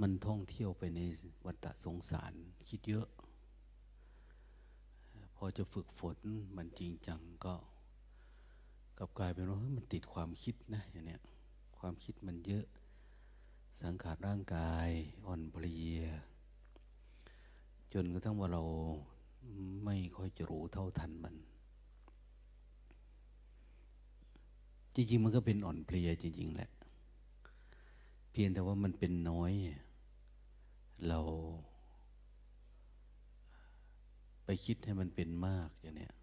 มันท่องเที่ยวไปในวัฏสงสารคิดเยอะ พอจะฝึกฝนมันจริงจังก็กลับกลายเป็นว่ามันติดความคิดนะอย่างเนี้ยความคิดมันเยอะ สังขารร่างกายอ่อนเพลีย จนกระทั่งว่าเราไม่ค่อยจะรู้เท่าทันมัน จริงๆมันก็เป็นอ่อนเพลียจริง ๆ แหละ เพียงแต่ว่ามันเป็นน้อย เราไปคิดให้มันเป็นมากอย่างเนี้ย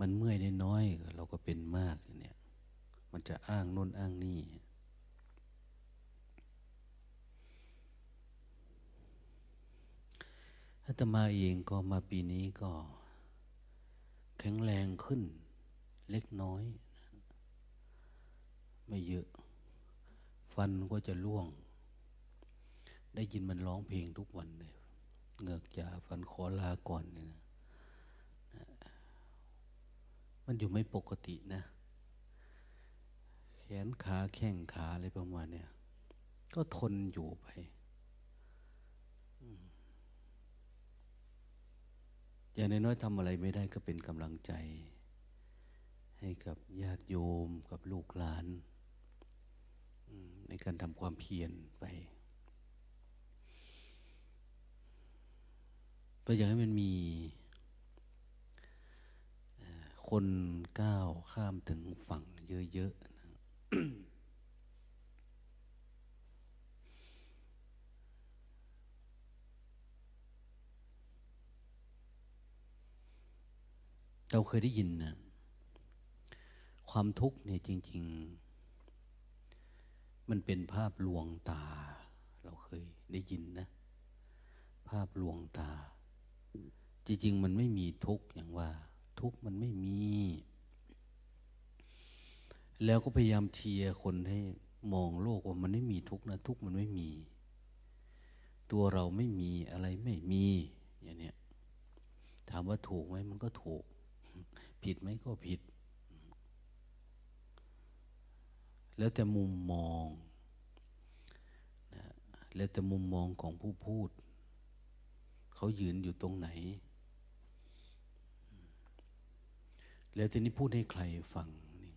มันเมื่อยน้อยเราก็เป็นมากอย่างเนี้ย มันจะอ้างน้นอ้างนี่ อาตมาเองก็มาปีนี้ก็ แข็งแรงขึ้น เล็กน้อย ไม่เยอะ ฟันก็จะล่วง ได้ยินมันร้องเพลงทุกวันเลยเงือกจ่าฟันขอลาก่อนเนี่ยนะมันอยู่ไม่ปกตินะ แขนขาแข้งขาอะไรประมาณเนี่ย ก็ทนอยู่ไปอย่างน้อยๆทำอะไรไม่ได้ก็เป็นกำลังใจ ให้กับญาติโยมกับลูกหลาน ในการทำความเพียรไป ก็อยากให้มันมีคนก้าวข้ามถึงฝั่งเยอะๆนะเราเคยได้ยินนะความทุกข์เนี่ยจริง ๆ มันเป็นภาพลวงตา เราเคยได้ยินนะ ภาพลวงตา จริงๆมันไม่มีทุกข์อย่างว่า ทุกข์มันไม่มี แล้วก็พยายามเชียร์คนให้มองโลกว่ามันไม่มีทุกข์นะทุกข์มันไม่มี ตัวเราไม่มีอะไรไม่มีอย่างเนี้ยถามว่าถูกไหมมันก็ถูก ผิดไหมก็ผิด แล้วแต่มุมมองนะแล้วแต่มุมมองของผู้พูด เขายืนอยู่ตรงไหน แล้วทีนี้พูดให้ใครฟังนี่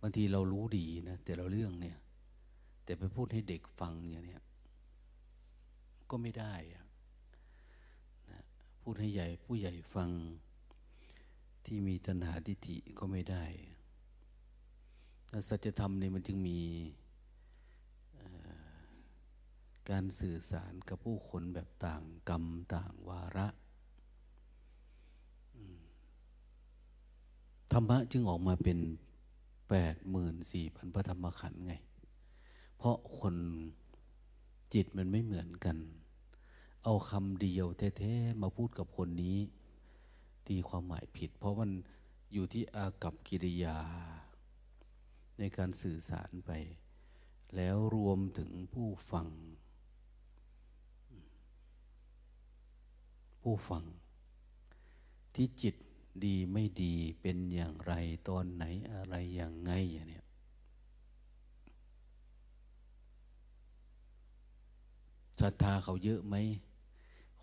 บางทีเรารู้ดีนะแต่เราเรื่องเนี่ย แต่ไปพูดให้เด็กฟังอย่างนี้ก็ไม่ได้นะพูดให้ใหญ่ผู้ใหญ่ฟังที่มีตัณหาทิฏฐิก็ไม่ได้สัจธรรมเนี่ยมันจึงมี การสื่อสารกับผู้คนแบบต่างกรรมต่างวาระธรรมะจึงออกมาเป็นแปดหมื่นสี่พันพระธรรมขันธ์ไง เพราะคนจิตมันไม่เหมือนกัน เอาคำเดียวแท้ๆมาพูดกับคนนี้ ตีความหมายผิด เพราะมันอยู่ที่อากับกิริยา ในการสื่อสารไป แล้วรวมถึงผู้ฟัง ผู้ฟัง ที่จิตดีไม่ดีเป็นอย่างไรตอนไหนอะไรอย่างไงอย่างเนี้ยศรัทธาเขาเยอะไหม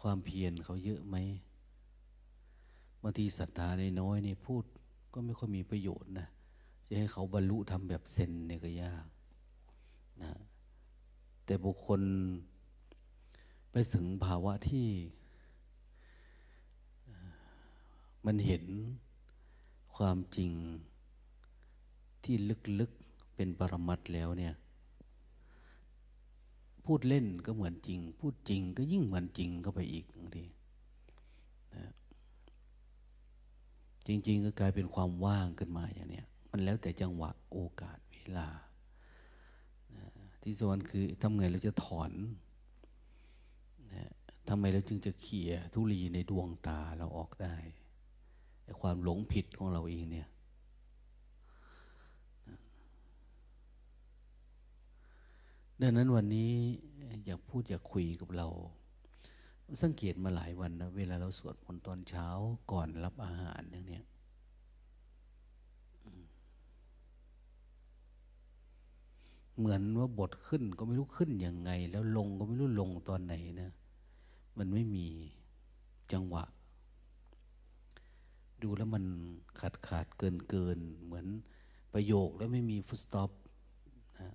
ความเพียรเขาเยอะไหมบางทีศรัทธาในน้อยนี่พูดก็ไม่ค่อยมีประโยชน์นะจะให้เขาบรรลุทำแบบเซนเนี่ยก็ยากนะแต่บุคคลไปถึงภาวะที่ มันเห็นความจริงที่ลึกๆเป็นปรมัตแล้วเนี่ย พูดเล่นก็เหมือนจริง พูดจริงก็ยิ่งเหมือนจริงเข้าไปอีกบางทีนะจริง ๆ ก็กลายเป็นความว่างขึ้นมาอย่างเนี้ยมันแล้วแต่จังหวะโอกาสเวลาที่ส่วนคือทำไงเราจะถอนนะทำไมเราจึงจะเขี่ยทุลีในดวงตาเราออกได้ ความหลงผิดของเราเองเนี่ย ดังนั้นวันนี้อยากพูดอยากคุยกับเรา สังเกตมาหลายวันนะเวลาเราสวดมนต์ตอนเช้าก่อนรับอาหารอย่างเนี้ยเหมือนว่าบทขึ้นก็ไม่รู้ขึ้นยังไง แล้วลงก็ไม่รู้ลงตอนไหนนะ มันไม่มีจังหวะ ดูแล้วมันขาดขาดเกินเกินเหมือนประโยคแล้วไม่มี full stop นะ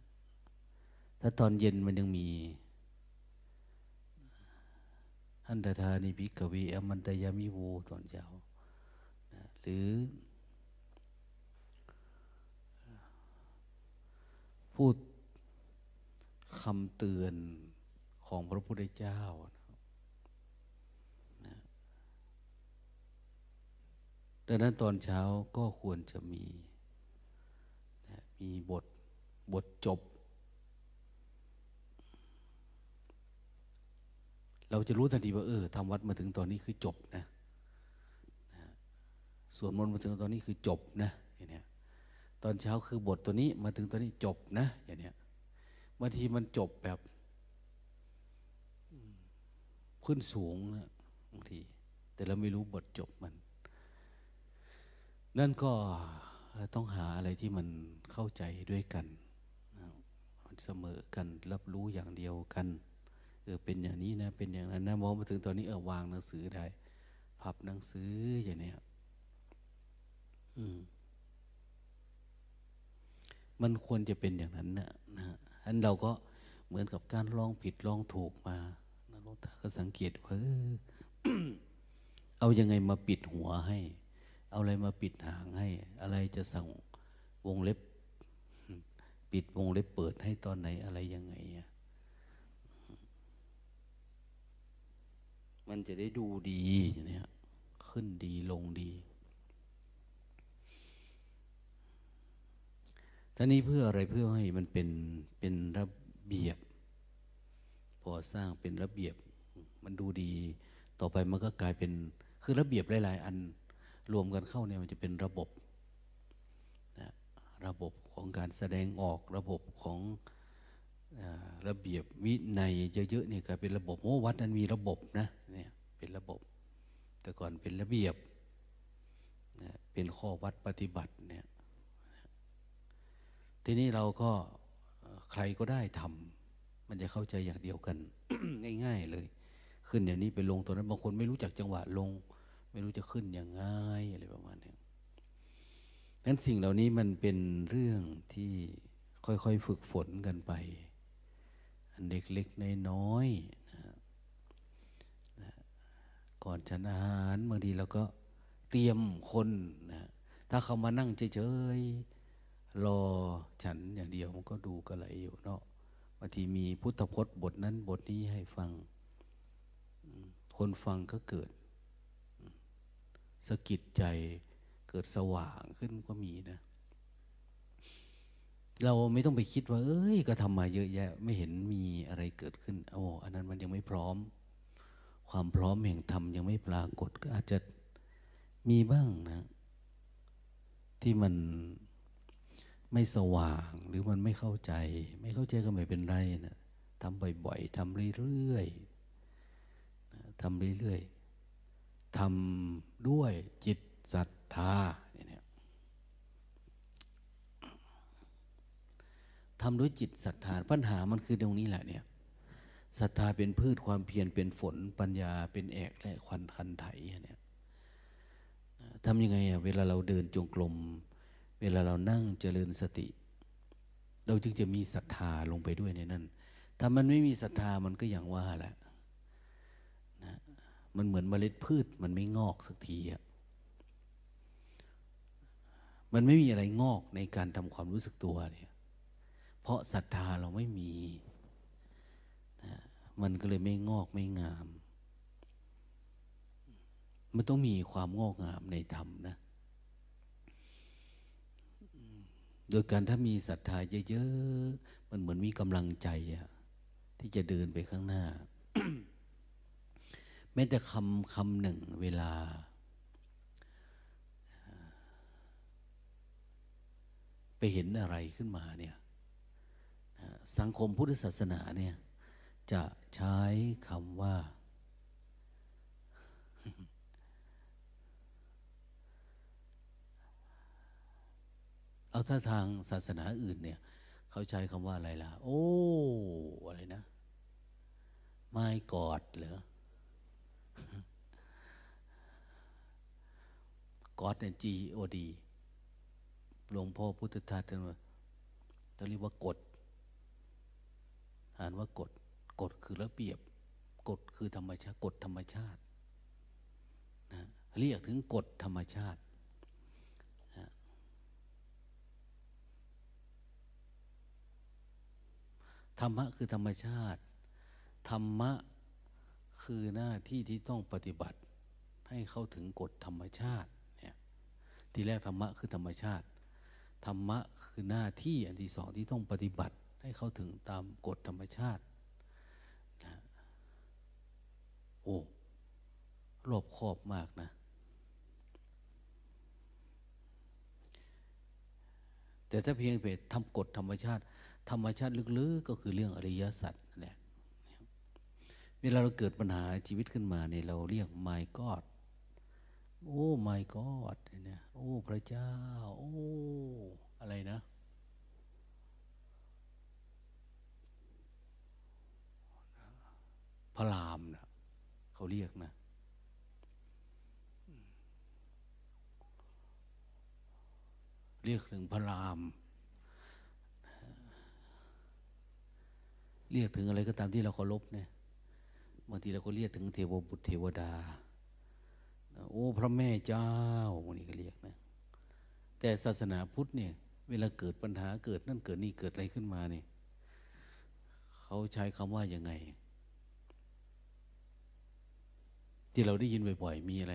ถ้าตอนเย็นมันยังมีหันทะทานิ ภิกขะเว อามันตะยามิโวตอนเช้านะหรือ พูดคำเตือนของพระพุทธเจ้านะ ดังนั้นตอนเช้าก็ควรจะมีนะมีบทบทจบ เราจะรู้ทันทีว่าเออทำวัดมาถึงตอนนี้คือจบนะนะส่วนมนต์มาถึงตอนนี้คือจบนะอย่างเนี้ยตอนเช้าคือบทตัวนี้มาถึงตอนนี้จบนะอย่างเนี้ยบางทีมันจบแบบขึ้นสูงนะบางที แต่เราไม่รู้บทจบมัน นั่นก็ต้องหาอะไรที่มันเข้าใจด้วยกันมันเสมอกันรับรู้อย่างเดียวกันเออเป็นอย่างนี้นะ เป็นอย่างนั้นนะมองมาถึงตอนนี้เออวางหนังสือได้ พับหนังสืออย่างเนี้ยอืมมันควรจะเป็นอย่างนั้นนะนะอันเราก็เหมือนกับการลองผิดลองถูกมานะลวงตาก็สังเกตว่าเออเอายังไงมาปิดหัวให้ เอาอะไรมาปิดหางให้ อะไรจะสั่งวงเล็บ ปิดวงเล็บเปิดให้ตอนไหนอะไรยังไงอะมันจะได้ดูดีอย่างนี้ขึ้นดีลงดีท่านี้เพื่ออะไรเพื่อให้มันเป็นเป็นระเบียบ พอสร้างเป็นระเบียบ มันดูดี ต่อไปมันก็กลายเป็นคือระเบียบหลาย ๆ อัน รวมกันเข้าเนี่ยมันจะเป็นระบบนะระบบของการแสดงออกระบบของอระเบียบวินัยเยอะๆเนี่ยกลายเป็นระบบโอ้วัดนั้นมีระบบนะเนี่ยเป็นระบบ แต่ก่อนเป็นระเบียบนะเป็นข้อวัดปฏิบัติเนี่ยทีนี้เราก็ใครก็ได้ทำมันจะเข้าใจอย่างเดียวกัน ง่าย ๆ เลย ขึ้นอย่างนี้ไปลงตัวนั้นบางคนไม่รู้จักจังหวะลง ไม่รู้จะขึ้นย่างง่ายอะไรประมาณนี้นั้นสิ่งเหล่านี้มันเป็นเรื่องที่ค่อยๆฝึกฝนกันไป อันเล็กๆน้อยๆนะนะก่อนฉันอาหารบางทีเราก็เตรียมคนนะถ้าเขามานั่งเฉยๆรอฉันอย่างเดียวมันก็ดูกระไรอยู่เนาะบางทีมีพุทธพจน์บทนั้นบทนี้ให้ฟัง คนฟังก็เกิด สะกิดใจเกิดสว่างขึ้นก็มีนะ เราไม่ต้องไปคิดว่า เอ้ย ก็ทำมาเยอะแยะ ไม่เห็นมีอะไรเกิดขึ้นโอ้อันนั้นมันยังไม่พร้อม ความพร้อมแห่งธรรมยังไม่ปรากฏก็อาจจะมีบ้างนะ ที่มันไม่สว่างหรือมันไม่เข้าใจ ไม่เข้าใจก็ไม่เป็นไรนะทำบ่อยๆทำเรื่อยๆทำเรื่อยๆ ทำด้วยจิตศรัทธาเนี่ยทำด้วยจิตศรัทธาปัญหามันคือตรงนี้แหละเนี่ยศรัทธาเป็นพืชความเพียรเป็นฝนปัญญาเป็นแอกและควันคันไถเนี่ยทำยังไงอะเวลาเราเดินจงกรมเวลาเรานั่งเจริญสติ เราจึงจะมีศรัทธาลงไปด้วยในนั้นถ้ามันไม่มีศรัทธามันก็อย่างว่าแหละ มันเหมือนเมล็ดพืช มันไม่งอกสักทีอะมันไม่มีอะไรงอกในการทำความรู้สึกตัวเนี่ย เพราะศรัทธาเราไม่มีนะมันก็เลยไม่งอกไม่งาม มันต้องมีความงอกงามในธรรมนะ โดยการถ้ามีศรัทธาเยอะๆ มันเหมือนมีกำลังใจอะที่จะเดินไปข้างหน้า แม้แต่คำคำหนึ่งเวลา ไปเห็นอะไรขึ้นมาเนี่ยสังคมพุทธศาสนาเนี่ยจะใช้คำว่า เอาถ้าทางศาสนาอื่นเนี่ย เขาใช้คำว่าอะไรล่ะ โอ้ อะไรนะ ไม่กอดเหรอ กอดเนี่ย G O D หลวงพ่อพุทธทาสท่านว่าต้องเรียกว่ากฎอ่านว่ากฎกฎคือระเบียบกฎคือธรรมชาติกฎธรรมชาตินะเรียกถึงกฎธรรมชาติธรรมะคือธรรมชาติ ธรรมะ คือหน้าที่ที่ต้องปฏิบัติ ให้เข้าถึงกฎธรรมชาติเนี่ยทีแรกธรรมะคือธรรมชาติ ธรรมะคือหน้าที่อันที่สองที่ต้องปฏิบัติ ให้เข้าถึงตามกฎธรรมชาตินะโอ้รอบครอบมากนะ แต่ถ้าเพียงเปทำกฎธรรมชาติ ธรรมชาติลึกๆก็คือเรื่องอริยสัจ เวลาเราเกิดปัญหาชีวิตขึ้นมาเนี่ยเราเรียก my God โอ้ my God เนี่ยโอ้พระเจ้า โอ้ อะไรนะ พระรามนะเขาเรียกนะเรียกถึงพระราม เรียกถึงอะไรก็ตามที่เราเคารพเนี่ย บางทีเราก็เรียกถึงเทวบุตรเทวดา โอ้พระแม่เจ้าวันนี้ก็เรียกนะ แต่ศาสนาพุทธเนี่ย เวลาเกิดปัญหาเกิดนั่นเกิดนี่เกิดอะไรขึ้นมาเนี่ยเขาใช้คำว่ายังไง ที่เราได้ยินบ่อยๆมีอะไร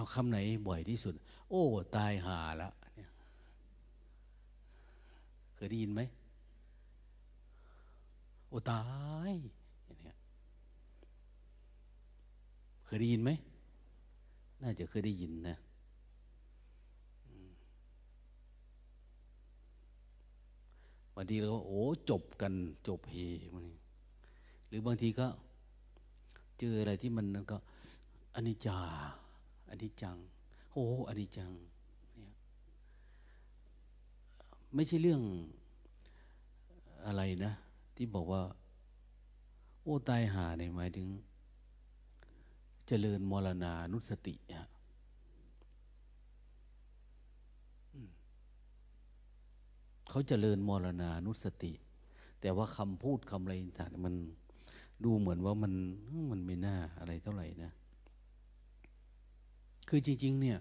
เอาคำไหนบ่อยที่สุด โอ้ ตายหาแล้วเนี่ยเคยได้ยินไหมโอ้ ตายเนี้ยเคยได้ยินไหม น่าจะเคยได้ยินนะบางทีเราโอ้จบกันจบเฮมันหรือบางทีก็ เจออะไรที่มันก็อนิจจา อนิจจังโอ้อนิจจังเนี่ยไม่ใช่เรื่องอะไรนะ ที่บอกว่า โอ้ตายหาเนี่ยหมายถึง เจริญมรณานุสติฮะเขาเจริญมรณานุสติ แต่ว่าคำพูดคำอะไรต่างมันดูเหมือนว่ามันมันไม่น่าอะไรเท่าไหร่นะ คือจริง ๆ เนี่ย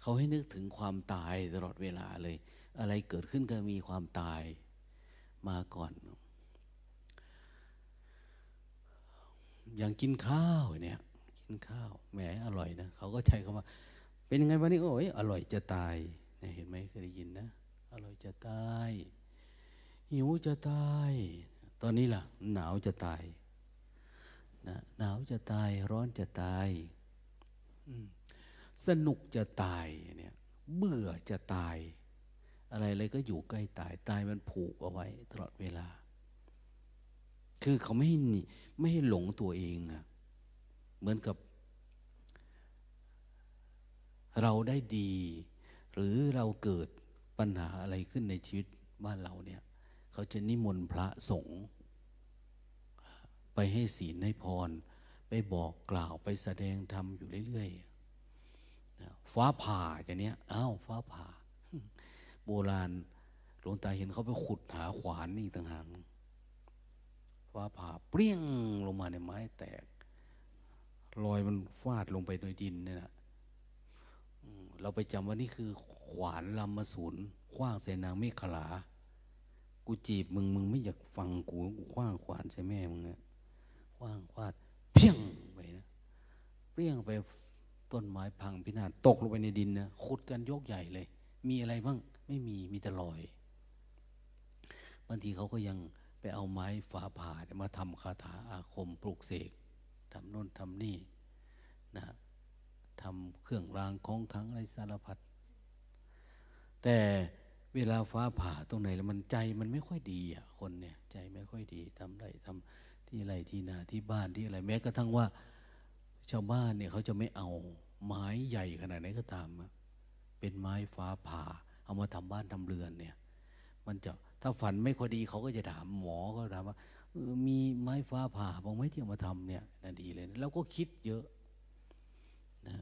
เขาให้นึกถึงความตายตลอดเวลาเลย อะไรเกิดขึ้นก็มีความตายมาก่อน อย่างกินข้าวเนี่ย กินข้าวแหมอร่อยนะเขาก็ใช้คำว่า เป็นยังไงวันนี้โอ้ยอร่อยจะตายเห็นไหมเคยได้ยินนะอร่อยจะตาย หิวจะตาย ตอนนี้ล่ะ หนาวจะตายนะหนาวจะตาย ร้อนจะตาย อืม สนุกจะตายเนี่ยเบื่อจะตาย อะไรอะไรก็อยู่ใกล้ตาย ตายมันผูกเอาไว้ตลอดเวลา คือเขาไม่ให้ไม่ให้หลงตัวเองอะเหมือนกับ เราได้ดี หรือเราเกิดปัญหาอะไรขึ้นในชีวิตบ้านเราเนี่ย เขาจะนิมนต์พระสงฆ์ไปให้ศีลให้พร ไปบอกกล่าวไปแสดงธรรมอยู่เรื่อยๆ ฟ้าผ่าอย่างเนี้ยอ้าวฟ้าผ่า โบราณหลวงตาเห็นเขาไปขุดหาขวานนี่ต่างหากฟ้าผ่าเปรี้ยงลงมาในไม้แตกรอยมันฟาดลงไปโดยดินเนี่ยนะเราไปจำว่านี่คือขวานลำมาสูนคว้างใส่นางเมฆขลา กูจีบมึงมึงไม่อยากฟังกูกูคว้างขวานใส่แม่มึงเนี่ยคว้างฟาดเพี้ยงไปนะเปรี้ยงไป ต้นไม้พังพินาศตกลงไปในดินนะขุดกันยกใหญ่เลย มีอะไรบ้าง ไม่มีมีแต่ลอยบางทีเขาก็ยังไปเอาไม้ฝาผ่ามาทำคาถาอาคมปลูกเสกทำโน่นทำนี่นะทำเครื่องรางของขังอะไรสารพัดแต่เวลาฟ้าผ่าตรงไหนแล้วมันใจมันไม่ค่อยดีอะคนเนี่ย ใจไม่ค่อยดีทำไรทำที่ไรที่นาที่บ้านที่อะไรแม้กระทั่งว่า ชาวบ้านเนี่ยเขาจะไม่เอาไม้ใหญ่ขนาดไหนก็ตาม เป็นไม้ฟ้าผ่า เอามาทำบ้านทำเรือนเนี่ย มันจะถ้าฝันไม่ค่อยดีเขาก็จะถามหมอก็ถามว่ามีไม้ฟ้าผ่าบางไม้ที่เอามาทำเนี่ยน่าดีเลยนะเราก็คิดเยอะนะ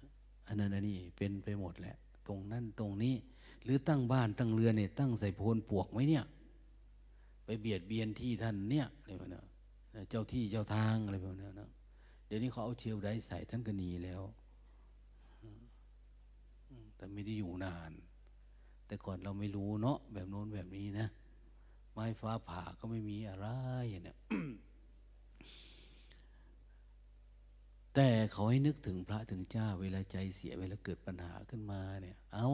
อันนั้นอันนี้เป็นไปหมดแหละ ตรงนั้นตรงนี้ หรือตั้งบ้านตั้งเรือนเนี่ยตั้งใส่โพนปวกไหมเนี่ย ไปเบียดเบียนที่ท่านเนี่ยอะไรแบบนี้เจ้าที่เจ้าทางอะไรแบบนี้นะ เดี๋ยวนี้เขาเอาเชลไดใส่ท่านก็หนีแล้วแต่ไม่ได้อยู่นาน แต่ก่อนเราไม่รู้เนาะแบบโน้นแบบนี้นะ ไม้ฟ้าผ่าก็ไม่มีอะไรเนี่ยแต่เขาให้นึกถึงพระถึงเจ้า เวลาใจเสียเวลาเกิดปัญหาขึ้นมาเนี่ย เอา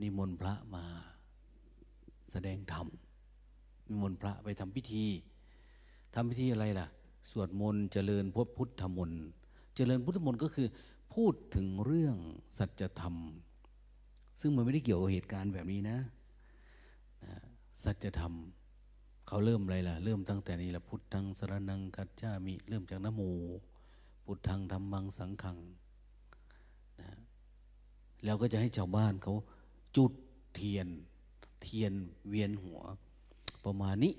นิมนต์พระมา แสดงธรรมนิมนต์พระไปทำพิธีทำพิธีอะไรล่ะ สวดมนต์เจริญพพุทธมนต์เจริญพุทธมนต์ก็คือพูดถึงเรื่องสัจธรรม ซึ่งมันไม่ได้เกี่ยวกับเหตุการณ์แบบนี้นะนะสัจธรรมเขาเริ่มอะไรล่ะ เริ่มตั้งแต่นี้ละพุทธังสรนังกัจจามิเริ่มจากนโมพุทธังธรรมังสังขังนะแล้วก็จะให้ชาวบ้านเขาจุดเทียน เทียนเวียนหัว ประมาณนี้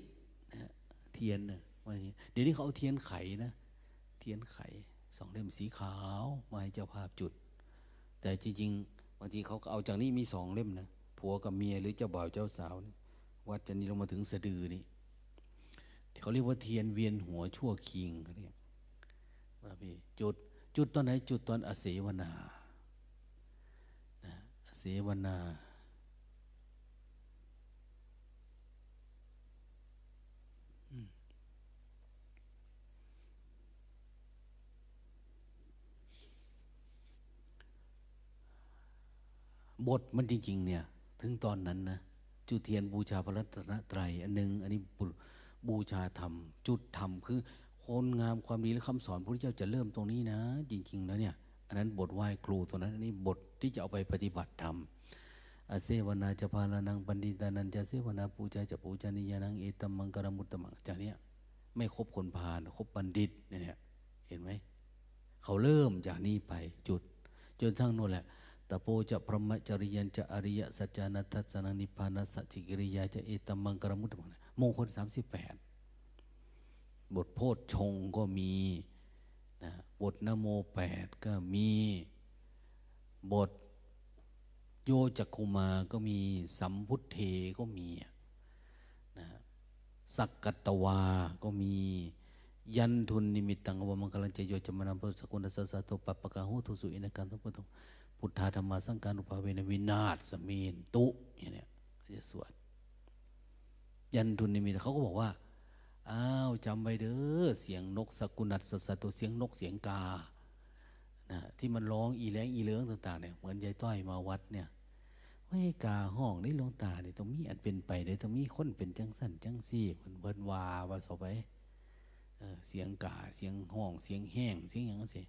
นะเทียนนะ เดี๋ยวนี้เขาเอาเทียนไขนะ เทียนไขสองเล่มสีขาวมาให้เจ้าภาพจุด แต่จริงๆบางทีเขาก็เอาจากนี้มีสองเล่มนะผัวกับเมียหรือเจ้าบ่าวเจ้าสาววัดจะนี้ลงมาถึงสะดือนี่เขาเรียกว่าเทียนเวียนหัวชั่วคิงเขาเรียกว่าพี่จุดจุดตอนไหนจุดตอนอเสวนาอเสวนา บทมันจริง ๆ เนี่ย ถึงตอนนั้นนะจุดเทียนบูชาพระรัตนตรัยอันหนึ่งอันนี้บูชาธรรม จุดธรรมคือคนงามความดีและคำสอนพระพุทธเจ้าจะเริ่มตรงนี้นะ จริงๆแล้วเนี่ย อันนั้นบทไหว้ครูตัวนั้นอันนี้บทที่จะเอาไปปฏิบัติธรรมอาเสวนาจะพาลานังปันดิตานันจะเสวนาปูจาจะปูจานิยานังเอตัมมังกรมุตตมังจากเนี้ยไม่ครบคนพาลครบบัณฑิตเนี่ยเห็นไหมเขาเริ่มจากนี้ไปจุด จนทั้งนู้นแหละ ตโปจะพรหมจริยันจะอริยสัจจานัตสนังนิพพานัสจิกิริยาจะเอตมมังกรมุตมังมงคลสามสิบแปดบทโพชฌงก็มีนะบทนโมแปดก็มีบทโยจักคุมาก็มีสัมพุทเทก็มีนะสักกัตวาก็มียันทุนนิมิตตังวมังคลังเจโยจมนาปุสกุลสัสสะโตปปะกะโหทุสุอินกันทุพุทธ พุทธาธรรมาสังการอุปาเวนวินาศสมีนตุอย่างเนี้ยเขาจะสวด ยันทุนนิมิตเขาก็บอกว่าอ้าวจำไว้เด้อเสียงนกสกุนัดสัสตัวเสียงนกเสียงกานะที่มันร้องอีแรงอีเลื้องต่างๆเนี่ยเหมือนยายต้อยมาวัดเนี่ยว่ากาห้องนี่ลงตาเนี่ยต้องมีอันเป็นไปเลยต้องมีคนเป็นจังสันจังซี่เพิ่นเบิ้นวาวาสบไปเสียงกาเสียงห้องเสียงแห้งเสียงอย่างนั้นสิ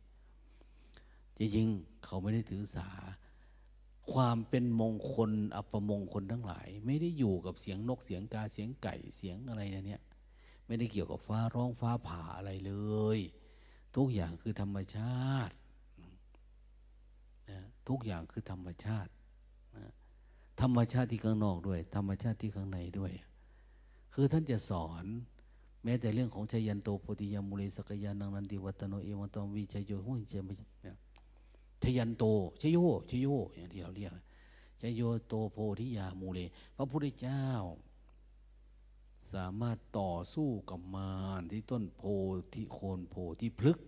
จริงๆเขาไม่ได้ถือสา ความเป็นมงคล อัปมงคลทั้งหลาย ไม่ได้อยู่กับเสียงนกเสียงกาเสียงไก่เสียงอะไรเนี่ยไม่ได้เกี่ยวกับฟ้าร้องฟ้าผ่าอะไรเลย ทุกอย่างคือธรรมชาตินะทุกอย่างคือธรรมชาตินะธรรมชาติที่ข้างนอกด้วย ธรรมชาติที่ข้างในด้วย คือท่านจะสอน แม้แต่เรื่องของชยันโตโพธิยามุเลสกยานังนันติวัตโนเอวันตอมวิชัยโยหุยเจมเนี่ย ชยันโตชโยชโยอย่างที่เราเรียกชโยโตโพธิยามูเลพระพุทธเจ้า สามารถต่อสู้กับมารที่ต้นโพที่โคนโพที่พลึก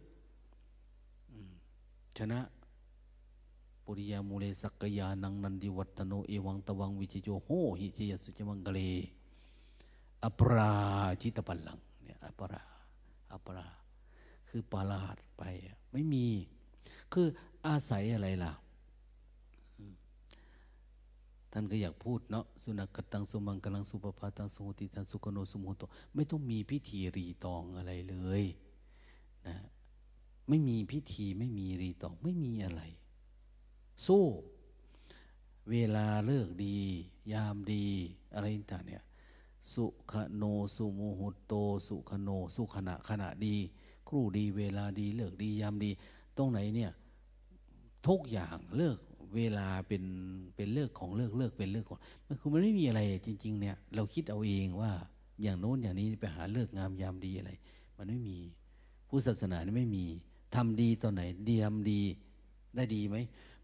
ชนะปุริยามูเลสักยานังนันดิวัตโนเอวังตวังวิจโยโหหิจยสุจมังกเลอปราจิตปัลลังเนี่ยอปราอปรา คือปาลาดไปไม่มี คือ อาศัยอะไรล่ะ ท่านก็อยากพูดเนาะสุนัขตังสุมังกลังสุปปาตังสุติตังสุกโนสุโมโตไม่ต้องมีพิธีรีตองอะไรเลยนะไม่มีพิธีไม่มีรีตองไม่มีอะไร สู้ เวลาเลิกดี ยามดีอะไรต่างเนี่ยสุขโนสุโมหุตโต สุขโน สุขณะขณะดี ครู่ดีเวลาดีเลิกดียามดี ตรงไหนเนี่ย ทุกอย่างเลิกเวลาเป็นเป็นเลิกของเลิกเลิกเป็นเลิกของมันคือมันไม่มีอะไรจริง ๆ เนี่ย เราคิดเอาเองว่าอย่างโน้นอย่างนี้ไปหาเลิกงามยามดีอะไร มันไม่มีผู้ศาสนานี่ไม่มีทำดีตอนไหนดีทำดีได้ดีไหม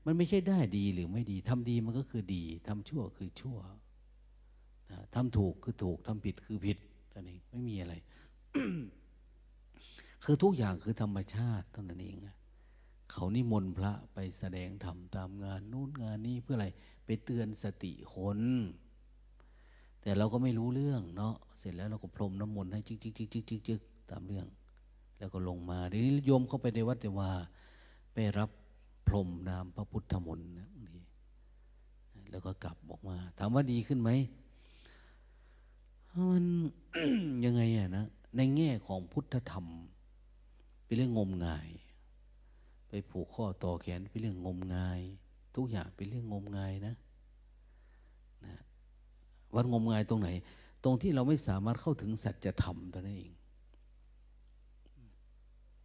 มันไม่ใช่ได้ดีหรือไม่ดีทำดีมันก็คือดีทำชั่วคือชั่วนะทำถูกคือถูกทำผิดคือผิดนั่นเองไม่มีอะไร คือทุกอย่างคือธรรมชาติเท่านั้นเอง เขานิมนต์พระไปแสดงธรรมตามงานนู้นงานนี้เพื่ออะไรไปเตือนสติคนแต่เราก็ไม่รู้เรื่องเนาะเสร็จแล้วเราก็พรมน้ำมนต์ให้จิกจิกจิกจิกจิกจิกตามเรื่อง แล้วก็ลงมาทีนี้โยมเข้าไปในวัดแต่ว่าไปรับพรมนามพระพุทธมนต์นะนี่แล้วก็กลับออกมา ถามว่าดีขึ้นไหมมันยังไงอะนะในแง่ของพุทธธรรม เป็นเรื่องงมงาย ผูกข้อต่อแขนเป็นเรื่องงมงาย ทุกอย่างเป็นเรื่องงมงายนะนะวัดงมงายตรงไหน ตรงที่เราไม่สามารถเข้าถึงสัจธรรมตัวนั้นเอง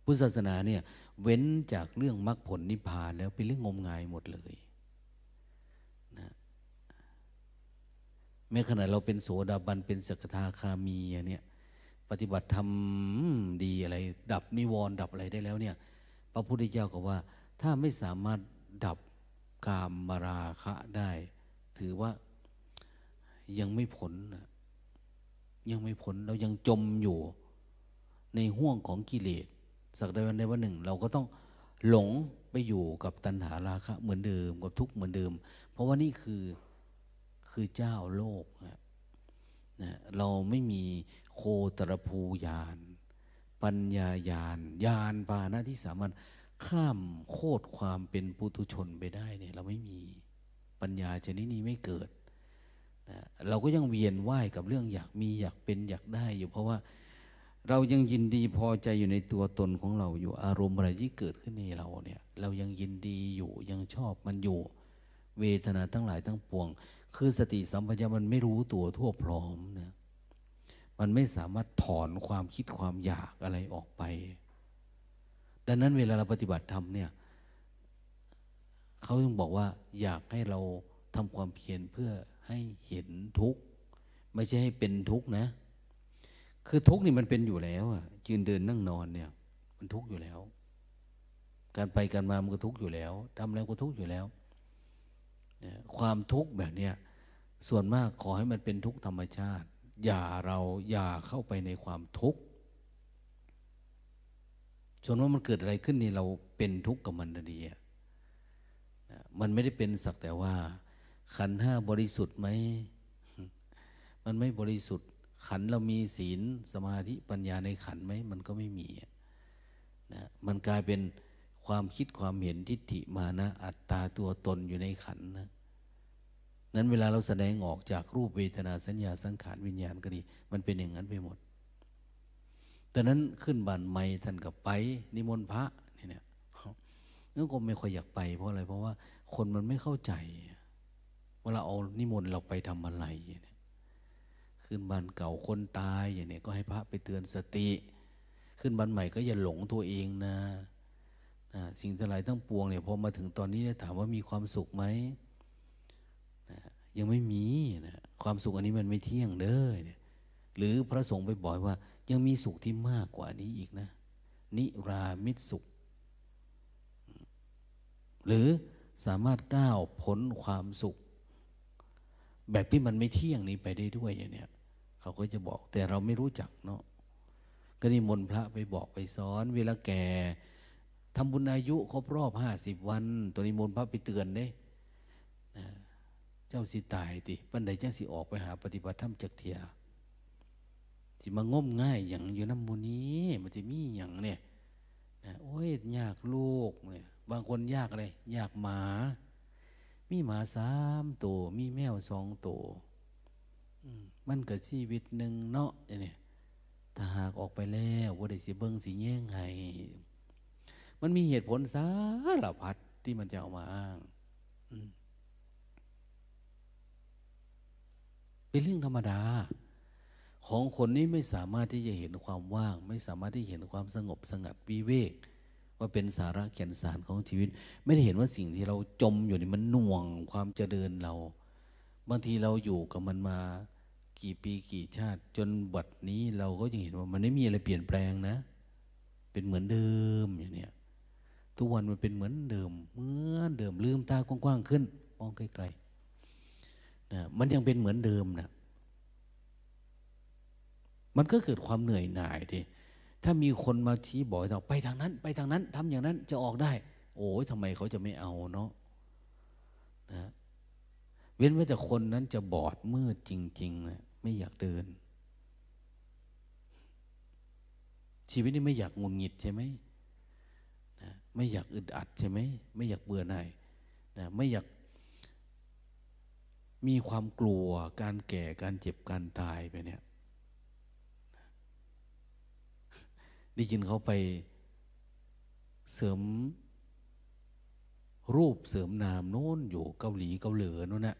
พุทธศาสนาเนี่ยเว้นจากเรื่องมรรคผลนิพพานแล้วเป็นเรื่องงมงายหมดเลยนะแม้ขณะเราเป็นโสดาบันเป็นสกทาคามีเนี่ยปฏิบัติธรรมดีอะไร ดับนิวรณ์ดับอะไรได้แล้วเนี่ย พระพุทธเจ้าก็ว่า ถ้าไม่สามารถดับกามมาราคะได้ ถือว่ายังไม่ผลยังไม่ผลเรายังจมอยู่ในห่วงของกิเลสสักใดวันใดวันหนึ่ง เราก็ต้องหลงไปอยู่กับตัณหาราคะ เหมือนเดิมกับทุกข์เหมือนเดิม เพราะว่านี่คือคือเจ้าโลกนะนะเราไม่มีโคตรภูยาน ปัญญายานยานปานะที่สามารถข้ามโคตรความเป็นปุถุชนไปได้เนี่ยเราไม่มีปัญญาชนิดนี้ไม่เกิดนะเราก็ยังเวียนว่ายกับเรื่องอยากมีอยากเป็นอยากได้อยู่เพราะว่าเรายังยินดีพอใจอยู่ในตัวตนของเราอยู่อารมณ์อะไรที่เกิดขึ้นในเราเนี่ยเรายังยินดีอยู่ยังชอบมันอยู่ เวทนาทั้งหลายทั้งปวง คือสติสัมปชัญญะมันไม่รู้ตัวทั่วพร้อมนะ มันไม่สามารถถอนความคิดความอยากอะไรออกไป ดังนั้นเวลาเราปฏิบัติธรรมเนี่ยเขาต้องบอกว่าอยากให้เราทำความเพียรเพื่อให้เห็นทุกข์ไม่ใช่ให้เป็นทุกข์นะ คือทุกข์นี่มันเป็นอยู่แล้วอะยืนเดินนั่งนอนเนี่ย มันทุกข์อยู่แล้ว การไปการมามันก็ทุกข์อยู่แล้วทำอะไรก็ทุกข์อยู่แล้วความทุกข์แบบเนี้ยส่วนมากขอให้มันเป็นทุกข์ธรรมชาติ อย่าเราอย่าเข้าไปในความทุกข์ส่วนว่ามันเกิดอะไรขึ้นนี่เราเป็นทุกข์กับมันดีอะมันไม่ได้เป็นสักแต่ว่า ขันห้าบริสุทธิ์ไหม มันไม่บริสุทธิ์ ขันเรามีศีลสมาธิปัญญาในขันไหม มันก็ไม่มีนะมันกลายเป็นความคิดความเห็นทิฏฐิมานะ อัตตาตัวตนอยู่ในขันนะ นั้นเวลาเราแสดงออกจากรูปเวทนาสัญญาสังขารวิญญาณก็ดี มันเป็นอย่างนั้นไปหมดแต่นั้นขึ้นบานไม่ท่านกับไป นิมนต์พระนี่เนี่ยนั่นก็ไม่ค่อยอยากไปเพราะอะไร เพราะว่าคนมันไม่เข้าใจเวลาเอานิมนต์เราไปทำอะไรเนี่ยขึ้นบานเก่าคนตายอย่างเนี้ยก็ให้พระไปเตือนสติ ขึ้นบานใหม่ก็อย่าหลงตัวเองนะสิ่งทั้งหลายทั้งปวงเนี่ยพอมาถึงตอนนี้เนี่ยถามว่ามีความสุขไหม ยังไม่มีนะความสุขอันนี้มันไม่เที่ยงเด้อเนี่ยหรือพระสงฆ์ไปบอกว่า ยังมีสุขที่มากกว่านี้อีกนะ นิรามิตสุข หรือสามารถก้าวพ้นความสุข แบบที่มันไม่เที่ยงนี้ไปได้ด้วยอย่างเนี้ยเขาก็จะบอกแต่เราไม่รู้จักเนาะก็นิมนต์พระไปบอกไปสอน เวลาแก่ทำบุญอายุครบรอบห้าสิบวัน ตัวนิมนต์พระไปเตือนเด้ เจ้าสิตายติปันใดเจ้าสิออกไปหา ปฏิบัติธรรมจักเทียสิมางมง่ายอย่างอยู่น้ำมูนี้มันจะมีอย่างเนี่ยนะโอ้ยยากลูกเนี่ยบางคนยากอะไรยากหมา มีหมาสามตัวมีแมวสองตัวมันก็ชีวิตหนึ่งเนาะเนี่ยถ้าหากออกไปแล้วว่าได้สิเบิ้งสิแย่งไงมันมีเหตุผลสารพัดที่มันจะเอามาอ้าง เป็นเรื่องธรรมดา ของคนนี้ไม่สามารถที่จะเห็นความว่าง ไม่สามารถที่เห็นความสงบสงัดวิเวก ว่าเป็นสาระแก่นสารของชีวิต ไม่ได้เห็นว่าสิ่งที่เราจมอยู่นี่มันหน่วงความเจริญเรา บางทีเราอยู่กับมันมากี่ปีกี่ชาติ จนบัดนี้เราก็ยังเห็นว่ามันไม่มีอะไรเปลี่ยนแปลงนะ เป็นเหมือนเดิมอย่างเนี้ยทุกวันมันเป็นเหมือนเดิมเหมือนเดิมลืมตากว้างๆขึ้นมองไกล นะมันยังเป็นเหมือนเดิมนะมันก็เกิดความเหนื่อยหน่ายดิถ้ามีคนมาชี้บอกเราไปทางนั้น ไปทางนั้นทำอย่างนั้นจะออกได้ โอ้ยทำไมเขาจะไม่เอาเนาะนะเว้นไว้แต่คนนั้นจะบอดมืดจริงๆนะไม่อยากเดิน ชีวิตนี้ไม่อยากงุนงิดใช่ไหมนะไม่อยากอึดอัดใช่ไหมไม่อยากเบื่อหน่ายนะไม่อยาก มีความกลัวการแก่การเจ็บการตายไปเนี่ยได้ยินเขาไปเสริมรูปเสริมนามโน้นอยู่เกาหลีเกาเหลือโน่นนะ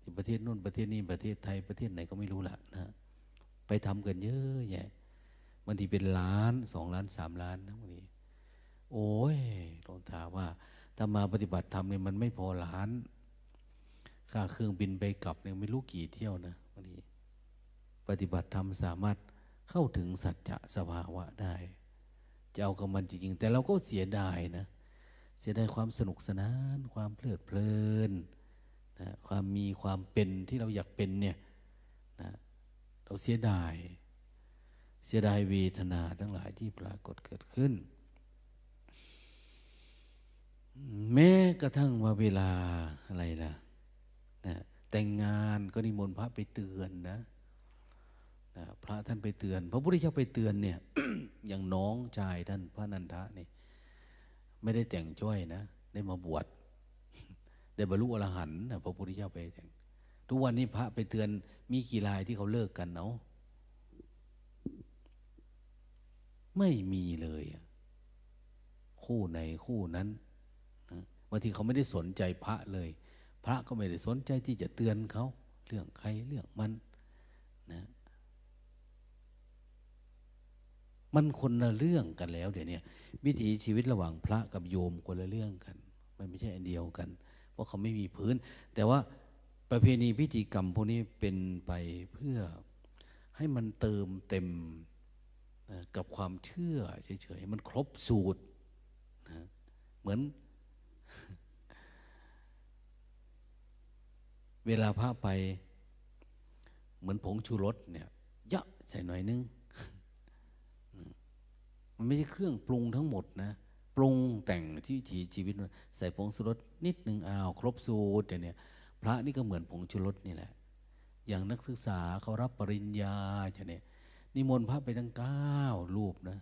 ที่ประเทศโน้นประเทศนี้ประเทศไทยประเทศไหนก็ไม่รู้ละนะไปทำกันเยอะแยะบางทีเป็นล้านสองล้านสามล้านนะบางทีโอ้ยหลวงตาว่าถ้ามาปฏิบัติธรรมเนี่ยมันไม่พอล้าน ค่าเครื่องบินไปกลับเนี่ยไม่รู้กี่เที่ยวนะบางทีปฏิบัติธรรมสามารถเข้าถึงสัจจะสภาวะได้จะเอากับมันจริงๆแต่เราก็เสียดายนะ เสียดายความสนุกสนาน ความเพลิดเพลินนะความมีความเป็นที่เราอยากเป็นเนี่ยนะเราเสียดาย เสียดายเวทนาทั้งหลายที่ปรากฏเกิดขึ้น แม้กระทั่งว่าเวลาอะไรล่ะ นะแต่งงานก็นิมนต์พระไปเตือนนะพระท่านไปเตือน พระพุทธเจ้าไปเตือนเนี่ย อย่างน้องชายท่านพระนันทะนี่ไม่ได้แต่งจ้อยนะ ได้มาบวชได้บรรลุอรหันต์พระพุทธเจ้าไปแต่ง ทุกวันนี้พระไปเตือนมีกี่รายที่เขาเลิกกันเนาะไม่มีเลยคู่ไหนคู่นั้นบางทีเขาไม่ได้สนใจพระเลย ระก็ไม่ได้สนใจที่จะเตือนเขาเรื่องใครเรื่องมันนะมันคนละเรื่องกันแล้วเดี๋ยวนี้วิถีชีวิตระหว่างพระกับโยมคนละเรื่องกัน มันไม่ใช่อันเดียวกัน เพราะเขาไม่มีพื้น แต่ว่าประเพณีพิธีกรรมพวกนี้เป็นไปเพื่อให้มันเติมเต็มกับความเชื่อเฉยๆมันครบสูตรนะเหมือน เวลาพระไป เหมือนผงชูรสเนี่ยยะใส่หน่อยนึง มันไม่ใช่เครื่องปรุงทั้งหมดนะปรุงแต่งที่ถีชีวิตใส่ผงชูรสนิดหนึ่งอ้าวครบสูตรเนี่ย พระนี่ก็เหมือนผงชูรสนี่แหละ อย่างนักศึกษาเขารับปริญญาจะเนี่ยนิมนต์พระไปทั้งเก้ารูปนะ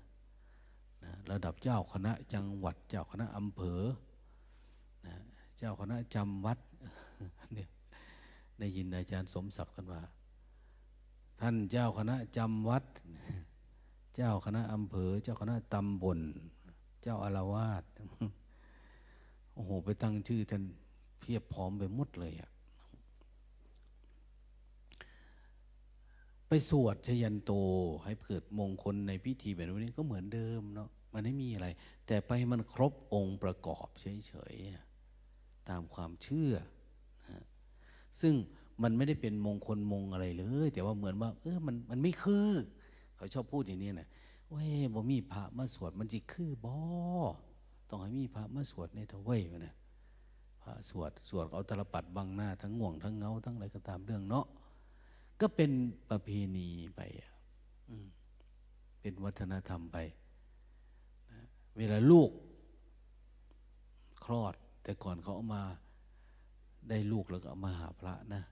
นะ ระดับเจ้าคณะจังหวัด เจ้าคณะอำเภอนะเจ้าคณะจำวัดเนี่ย ได้ยินอาจารย์สมศักดิ์ท่านว่า ท่านเจ้าคณะจำวัด เจ้าคณะอำเภอ เจ้าคณะตำบล เจ้าอาวาสโอ้โห ไปตั้งชื่อท่านเพียบพร้อมไปหมดเลยอะไปสวดชยันโตให้เกิดมงคลในพิธีแบบนี้ก็เหมือนเดิมเนาะมันไม่มีอะไร แต่ไปมันครบองค์ประกอบเฉยๆตามความเชื่อ ซึ่งมันไม่ได้เป็นมงคลมงอะไรเลย แต่ว่าเหมือนว่า เออมันมันไม่คือ เขาชอบพูดอย่างนี้นะเว้ยบ่มีพระมาสวดมันจิคือบ่ต้องให้มีพระมาสวดในทเว้ยนะพระสวดสวดเอาตลปัดบังหน้า ทั้งง่วงทั้งเงาทั้งอะไรก็ตามเรื่องเนาะก็เป็นประเพณีไปเป็นวัฒนธรรมไปเวลาลูก คลอด แต่ก่อนเขาเอามา ได้ลูกแล้วก็มาหาพระนะ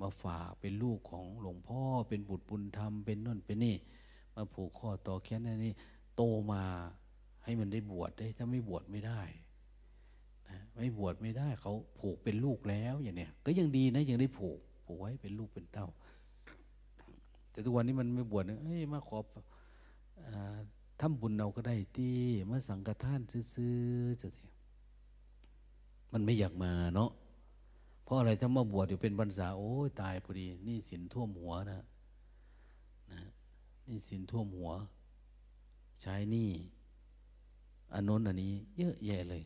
มาฝากเป็นลูกของหลวงพ่อ เป็นบุตรบุญธรรม เป็นนั่นเป็นนี่ มาผูกข้อต่อแค่นั้นนี่โตมาให้มันได้บวชได้ ถ้าไม่บวชไม่ได้นะไม่บวชไม่ได้เขาผูกเป็นลูกแล้วอย่างเนี้ยก็ยังดีนะยังได้ผูกผูกไว้เป็นลูกเป็นเต้า แต่ทุกวันนี้มันไม่บวชเอ้ยมาขอทำบุญเราก็ได้ที่มาสังฆทานซื้อๆจะสิมันไม่อยากมาเนาะ ราะอะไรถ้ามาบวชอยู่เป็นพรรษาโอ้ยตายพอดีนี่สินท่วมหัวนะนะนี่สินท่วมหัว ใช้นี่อันน้นอันนี้ เยอะแยะเลย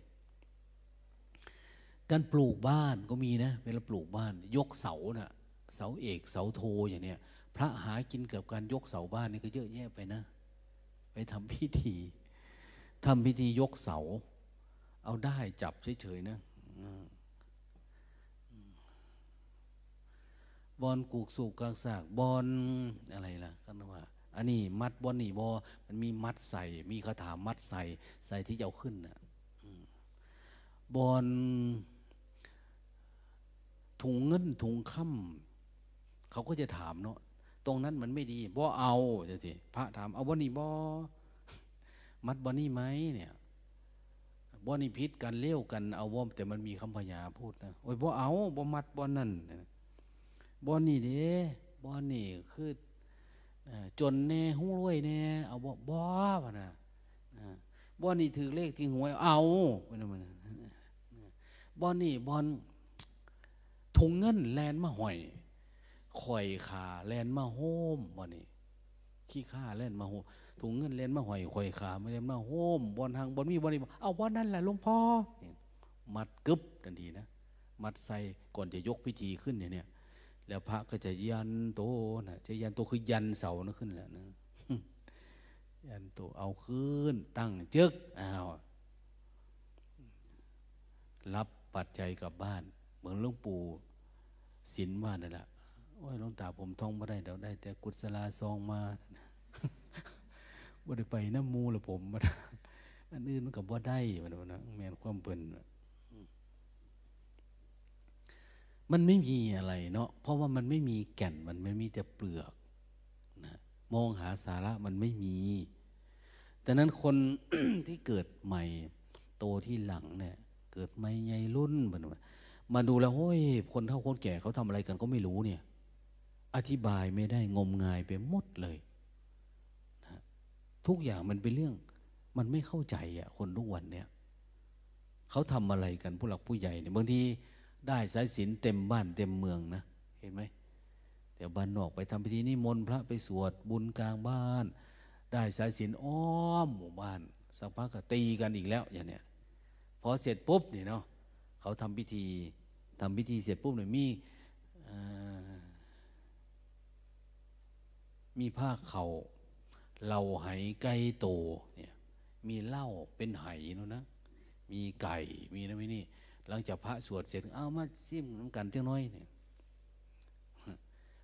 การปลูกบ้านก็มีนะเวลาปลูกบ้าน ยกเสานะ่ะเสาเอกเสาโทอย่างเนี้ยพระหากินกับการยกเสาบ้านนี่ก็เยอะแยะไปนะ ไปทำพิธีทำพิธียกเสา เอาได้จับเฉยๆนะ บอลกูกสูกกางสากบอลอะไรล่ะกันว่าอันนี้มัดบอลนี่บอมันมีมัดใส่ มีคาถามัดใส่ ใส่ที่จะเอาขึ้นนะ่ะบอลถุงเงินถุงค่ำเขาก็จะถามเนาะตรงนั้นมันไม่ดีบ่เอาจะสิพระถามเอาบอนี่บอมัดบอนี่ไหมเนี่ยบอนี่พิษกันเลี้ยวกันเอาว่แต่มันมีคำพยาพูดนะโอ้ยบ่เอาบ่มัดบอนั่น บอนนี่เด้บอนนี่คือจนแน่หู้รวยแน่เอาบ่บ่วะนะบอนนี่ถือเลขที่หวยเอาเป็นมันบอนนี่บอนถุงเงินแลนมาห่อยข่อยขาแลนมาโฮมบอนนี่ขี้ข้าแลนมาโฮมถุงเงินแลนมาห่อยข่อยขาไม่แลนมาโฮมบอนทางบอนมีบอนนี่เอาบอนนั่นแหละหลวงพ่อมัดกึบทันทีนะ มัดใส่ก่อนจะยกพิธีขึ้นเนี่ย แล้วพระก็จะยันโตนะจะยันโตคือยันเสานะขึ้นแหล้วนะยันโตเอาขึ้น ตั้งจึกอ้าวรับปัจจัยกลับบ้าน เหมือนหลวงปู่ศิลว่านั่นแหละโอ้ยหลวงตาผมท่องไม่ได้เดี๋ยวได้ แต่กุศลาซองมาว่าได้ไปน้ำมูละผมมาอันอื่นมันกับว่าได้มันนะแมนความเปิน มันไม่มีอะไรเนาะเพราะว่ามันไม่มีแก่นมันไม่มีแต่เปลือกนะมองหาสาระมันไม่มีแต่นั้นคนที่เกิดใหม่ โตที่หลังเนี่ย เกิดใหม่ใหญ่รุ่นมันมาดูแล้วโอ้ยคนเท่าคนแก่เขาทำอะไรกันก็ไม่รู้เนี่ย อธิบายไม่ได้งมงายไปหมดเลยนะทุกอย่างมันเป็นเรื่อง มันไม่เข้าใจอะคนทุกวันเนี่ยเขาทำอะไรกันผู้หลักผู้ใหญ่เนี่ยบางที ได้สายศีลเต็มบ้านเต็มเมืองนะ เห็นไหมแต่บ้านนอกไปทำพิธีนิมนต์พระไปสวดบุญกลางบ้าน ได้สายศีลอ้อมหมู่บ้านสักพักก็ตีกันอีกแล้วอย่างเนี้ยพอเสร็จปุ๊บนี่เนาะเขาทำพิธีทำพิธีเสร็จปุ๊บเนี่ยมีมีผ้าเขาเหล่าไหไก่โตเนี่ยมีเหล้าเป็นไหเนาะนะ มีไก่มีนะไม่นี่ หลังจากพระสวดเสร็จเอามาซิมน้ำกันเท่าน้อยเนี่ย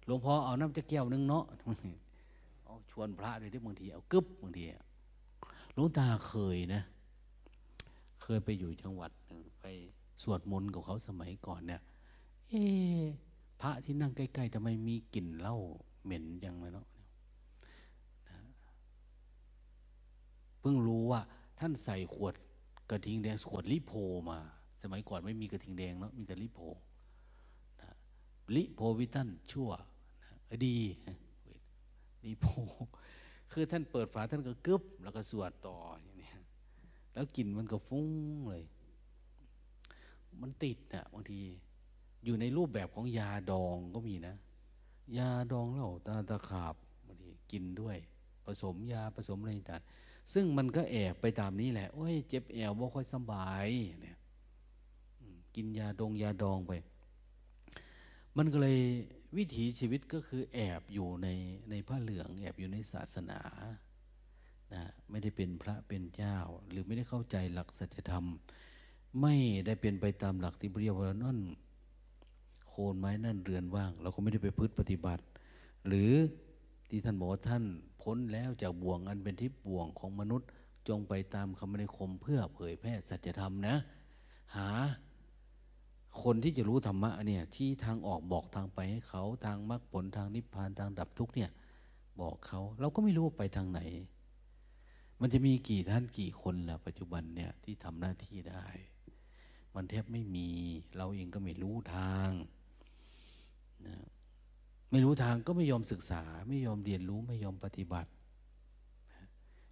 หลวงพ่อเอาน้ำจะแก้วนึงเนาะเอาชวนพระเลยที่บางทีเอากึบบางทีหลวงตาเคยนะ เคยไปอยู่จังหวัดหนึ่งไปสวดมนต์กับเขาสมัยก่อนเนี่ยเอพระที่นั่งใกล้ๆทำไมมีกลิ่นเหล้าเหม็นยังไงเนาะเพิ่งรู้ว่าท่านใส่ขวดกระทิงแดงขวดลิโพมา สมัยก่อนไม่มีกระทิงแดงเนาะมีแต่ลิโพนะลิโพวิตันชั่วนะดีลิโพคือท่านเปิดฝาท่านก็กึบแล้วก็สวดต่ออย่างนี้แล้วกลิ่นมันก็ฟุ้งเลย มันติดอะบางทีอยู่ในรูปแบบของยาดองก็มีนะ ยาดองเหล้าตาตะขาบบางทีกินด้วย ผสมยาผสมอะไรต่างซึ่งมันก็แอบไปตามนี้แหละ โอ้ย เจ็บแอวบ่ค่อยสบายเนี่ย กินยาดงยาดองไป มันก็เลยวิถีชีวิตก็คือแอบอยู่ในในผ้าเหลือง แอบอยู่ในศาสนานะไม่ได้เป็นพระเป็นเจ้า หรือไม่ได้เข้าใจหลักสัจธรรม ไม่ได้เป็นไปตามหลักที่เรียกว่านั่นโคนไม้นั่นเรือนว่าง เราก็ไม่ได้ไปพืชปฏิบัติ หรือที่ท่านบอกว่าท่านพ้นแล้วจากบ่วงอันเป็นทิพย์บ่วงของมนุษย์จงไปตามคำนิคมเพื่อเผยแพร่สัจธรรมนะ หา คนที่จะรู้ธรรมะเนี่ยที่ทางออกบอกทางไปให้เขาทางมรรคผลทางนิพพานทางดับทุกเนี่ย บอกเขาเราก็ไม่รู้ไปทางไหน มันจะมีกี่ท่านกี่คนล่ะปัจจุบันเนี่ยที่ทำหน้าที่ได้ มันแทบไม่มี เราเองก็ไม่รู้ทางนะไม่รู้ทางก็ไม่ยอมศึกษา ไม่ยอมเรียนรู้ไม่ยอมปฏิบัติ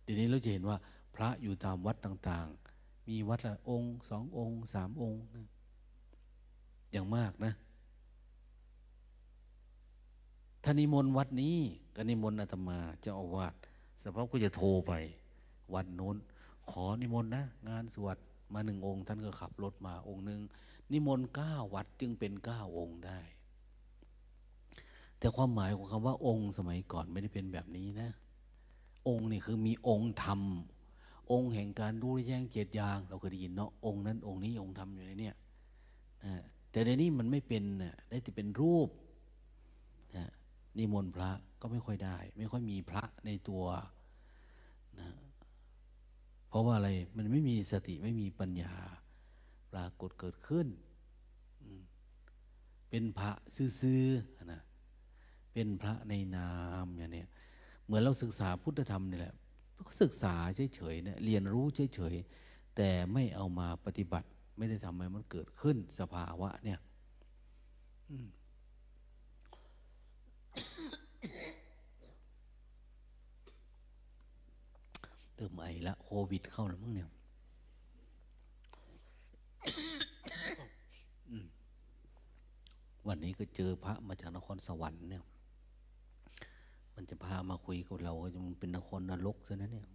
เดี๋ยวนี้เราจะเห็นว่า พระอยู่ตามวัดต่าง ๆ มีวัดละองค์สององค์สามองค์นะ อย่างมากนะท่านิมนต์วัดนี้ก็นิมนต์อาตมาเจ้าอาวาสสักพักก็จะโทรไป วัดโน้น ขอนิมนต์นะ งานสวดมาหนึ่งองค์ ท่านก็ขับรถมาองค์หนึ่งนิมนต์เก้าวัดจึงเป็นเก้าองค์ได้ แต่ความหมายของคำว่าองค์สมัยก่อนไม่ได้เป็นแบบนี้นะ องค์นี่คือมีองค์ธรรม องค์แห่งการรู้แจ้งเจ็ดอย่าง เราเคยได้ยินเนาะองค์นั้นองค์นี้องค์ธรรมอยู่ในเนี้นะ แต่ในนี้มันไม่เป็นนะได้แต่เป็นรูปนะนิมนต์พระก็ไม่ค่อยได้ ไม่ค่อยมีพระในตัวนะเพราะว่าอะไรมันไม่มีสติไม่มีปัญญาปรากฏเกิดขึ้น เป็นพระซื่อๆนะเป็นพระในนามอย่างนี้เหมือนเราศึกษาพุทธธรรมนี่แหละก็ศึกษาเฉยๆเนี่ยเรียนรู้เฉยๆแต่ไม่เอามาปฏิบัติ ไม่ได้ทำให้มันเกิดขึ้นสภาวะ เนี่ยเริ่มไอละโควิดเข้าแล้วมั้งเนี่ยวันนี้ก็เจอพระมาจากนครสวรรค์เนี่ย มันจะพามาคุยกับเราจะมันเป็นนครนรกซะนะเนี่ย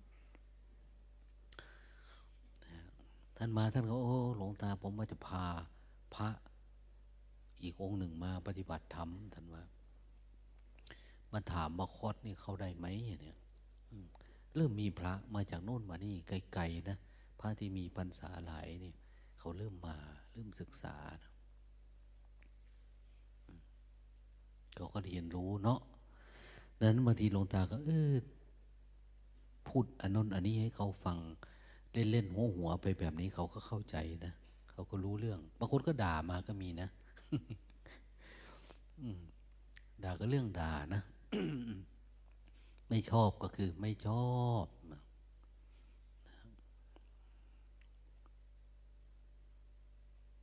ท่านมาท่านก็โอ้หลวงตาผมว่าจะพาพระอีกองค์หนึ่งมาปฏิบัติธรรมท่านว่า มาถามมาคอดนี่เข้าได้ไหมเนี่ยเริ่มมีพระมาจากโน่นมานี่ไกลๆนะพระที่มีพรรษาหลายนี่ย เขาเริ่มมาเริ่มศึกษานะเขาก็เรียนรู้เนาะนั้นบางทีหลวงตาก็เออพูดอันนั้นอันนี้ให้เขาฟัง เล่นๆหัวหัวไปแบบนี้เขาก็เข้าใจนะเขาก็รู้เรื่องบางคนก็ด่ามาก็มีนะด่าก็เรื่องด่านะไม่ชอบก็คือไม่ชอบ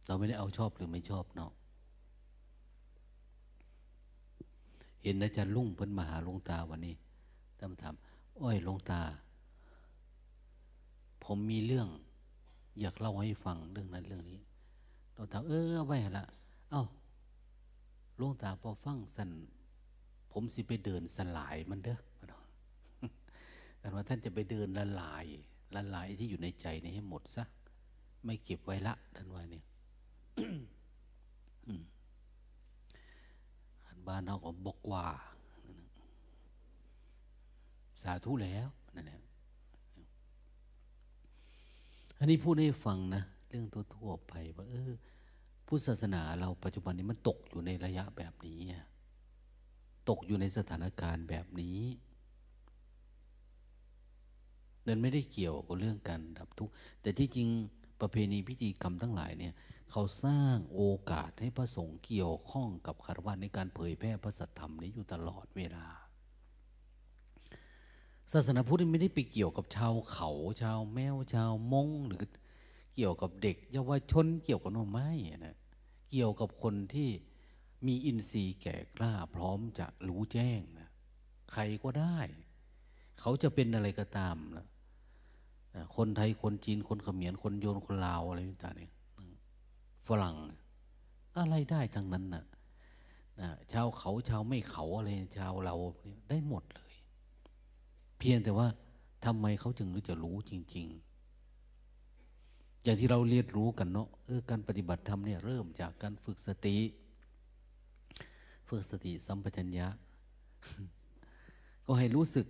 เราไม่ได้เอาชอบหรือไม่ชอบเนาะเห็นอาจารย์ลุ่งเพิ่นมาหาหลวงตาวันนี้ท่านถาม อ้อยหลวงตา ผมมีเรื่อง อยากเล่าให้ฟังเรื่องนั้นเรื่องนี้หลวงตาเออไว้ละเอา้าหลวงตาพอฟังสันผมสิไปเดินสลายมันเด้อแต่ว่าท่านจะไปเดินละลายละลายที่อยู่ในใจนี่ให้หมดซะไม่เก็บไว้ละท่านว่าเนี่ยบ้านเราก็บอกว่า สาธุแล้วนั่นแหละ อันนี้พูดให้ฟังนะ เรื่องตัวทั่วไปว่าเออพุทธศาสนาเราปัจจุบันนี้มันตกอยู่ในระยะแบบนี้ ตกอยู่ในสถานการณ์แบบนี้นั่นไม่ได้เกี่ยวกับเรื่องการดับทุกข์แต่ที่จริงประเพณีพิธีกรรมทั้งหลายเนี่ยเขาสร้างโอกาสให้พระสงฆ์เกี่ยวข้องกับคารวะในการเผยแพร่พระสัทธรรมนี้อยู่ตลอดเวลา ศาสนาพุทธไม่ได้ไปเกี่ยวกับชาวเขาชาวแมวชาวมงหรือเกี่ยวกับเด็กเยาวชนเกี่ยวกับน้องไม้นะเกี่ยวกับคนที่มีอินทรีย์แก่กล้าพร้อมจะรู้แจ้งนะใครก็ได้ เขาจะเป็นอะไรก็ตามนะคนไทยคนจีนคนเขมรคนโยนคนลาวอะไรต่างๆฝรั่ง อะไรได้ทั้งนั้นนะ่ะชาวเขาชาวไม่เขาอะไรชาวเราได้หมดเลย พียงแต่ว่าทำไมเขาจึงรู้จะรู้จริง ๆ อย่างที่เราเรียนรู้กันเนาะเออการปฏิบัติธรรมเนี่ยเริ่มจากการฝึกสติ ฝึกสติสัมปชัญญะ ก็ให้รู้สึก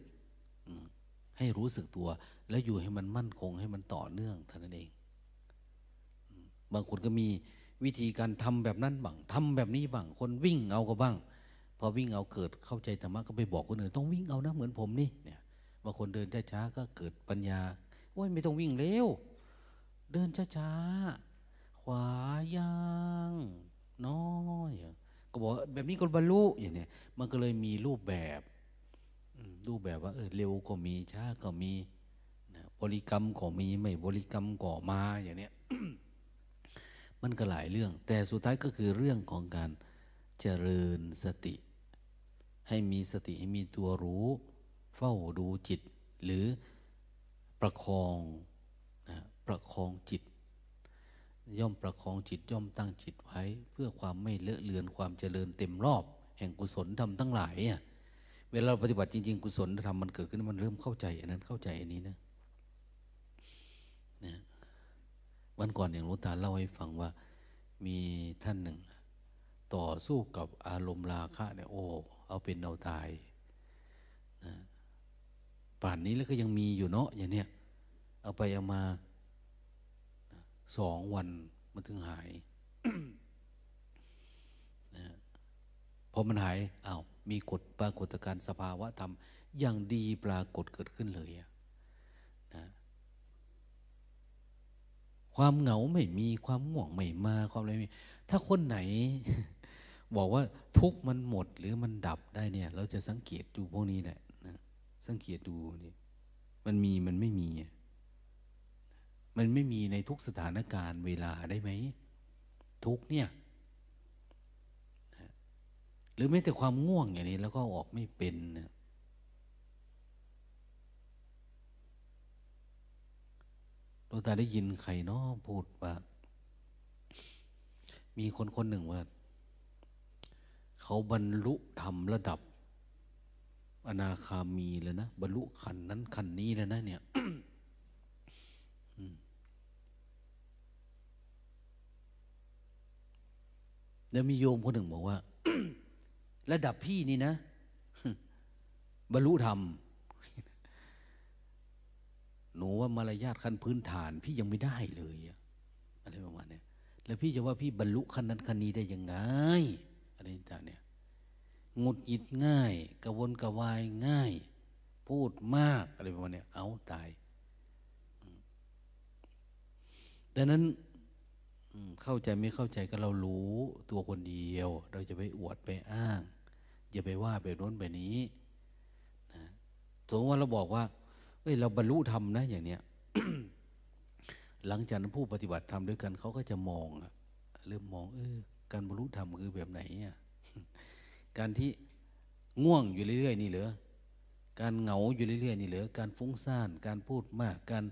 ให้รู้สึกตัว แล้วอยู่ให้มันมั่นคงให้มันต่อเนื่องเท่านั้นเอง บางคนก็มีวิธีการทำแบบนั้นบ้างทำแบบนี้บ้าง คนวิ่งเอาก็บ้าง พอวิ่งเอาเกิดเข้าใจธรรมะก็ไปบอกคนอื่นต้องวิ่งเอานะเหมือนผมนี่เนี่ย บางคนเดินช้าๆก็เกิดปัญญาว่าไม่ต้องวิ่งเร็ว เดินช้าๆขวาย่างน้อยก็บอกแบบนี้ก็บรรลุอย่างเนี้ยมันก็เลยมีรูปแบบรูปแบบว่าเออเร็วก็มีช้าก็มีบริกรรมก็มีไม่บริกรรมก็มาอย่างเนี้ยมันก็หลายเรื่อง แต่สุดท้ายก็คือเรื่องของการเจริญสติ ให้มีสติให้มีตัวรู้ เฝ้าดูจิต หรือประคองนะประคองจิต ย่อมประคองจิตย่อมตั้งจิตไว้ เพื่อความไม่เลอะเลือนความเจริญเต็มรอบ แห่งกุศลธรรมทั้งหลายอะเวลาปฏิบัติจริงๆ กุศลธรรมมันเกิดขึ้นมันเริ่มเข้าใจอันนั้นเข้าใจอันนี้นะนะวันก่อนอย่างหลุงตาเล่าให้ฟังว่ามีท่านหนึ่ง ต่อสู้กับอารมณ์ราคะเนี่ยโอ้เอาเป็นเอาตายนะ ป่านนี้แล้วก็ยังมีอยู่เนาะอย่างเนี้ยเอาไปเอามาสองวันมันถึงหายนะพอมันหายอา้าวมีกฎปรากฏการณ์สภาวะธรรม อย่างดีปรากฏเกิดขึ้นเลยนะความเหงาไม่มีความง่วงไม่มาความอะไรไม่มีถ้าคนไหน บอกว่าทุกมันหมดหรือมันดับได้เนี่ย เราจะสังเกตดูพวกนี้แหละ สังเกตดูนี่มันมีมันไม่มี มันไม่มีในทุกสถานการณ์เวลาได้ไหม ทุกเนี่ยหรือแม้แต่ความง่วงอย่างนี้ แล้วก็ออกไม่เป็นนะดวงตาได้ยินใครเนาะพูดว่า มีคนคนหนึ่งว่า เขาบรรลุธรรมระดับ อนาคามีแล้วนะ บรรลุขันนั้นขันนี้แล้วนะ เนี่ยแล้วมีโยมคนหนึ่งบอกว่า ระดับพี่นี่นะ บรรลุธรรม หนูว่ามารยาทขั้นพื้นฐาน พี่ยังไม่ได้เลยอะไรประมาณนี้แล้วพี่จะว่าพี่บรรลุขั้นนั้นขั้นนี้ได้ยังไงอะไรต่างเนี่ย งุดหงิดง่ายกระวนกระวายง่าย พูดมากอะไรประมาณนี้เอาตาย ดังนั้นเข้าใจไม่เข้าใจก็เรารู้ตัวคนเดียว เราจะไปอวดไปอ้าง อย่าไปว่าไปโน้นไปนี้นะสมมติว่าเราบอกว่าเอ้ยเราบรรลุธรรมนะอย่างเนี้ยหลังจากนั้นผู้ปฏิบัติธรรมด้วยกันเขาก็จะมองเริ่มมองเออการบรรลุธรรมคือแบบไหนอะ การที่ง่วงอยู่เรื่อยๆนี่เหรอการเหงาอยู่เรื่อยๆนี่เหรอการฟุ้งซ่าน การพูดมาก การ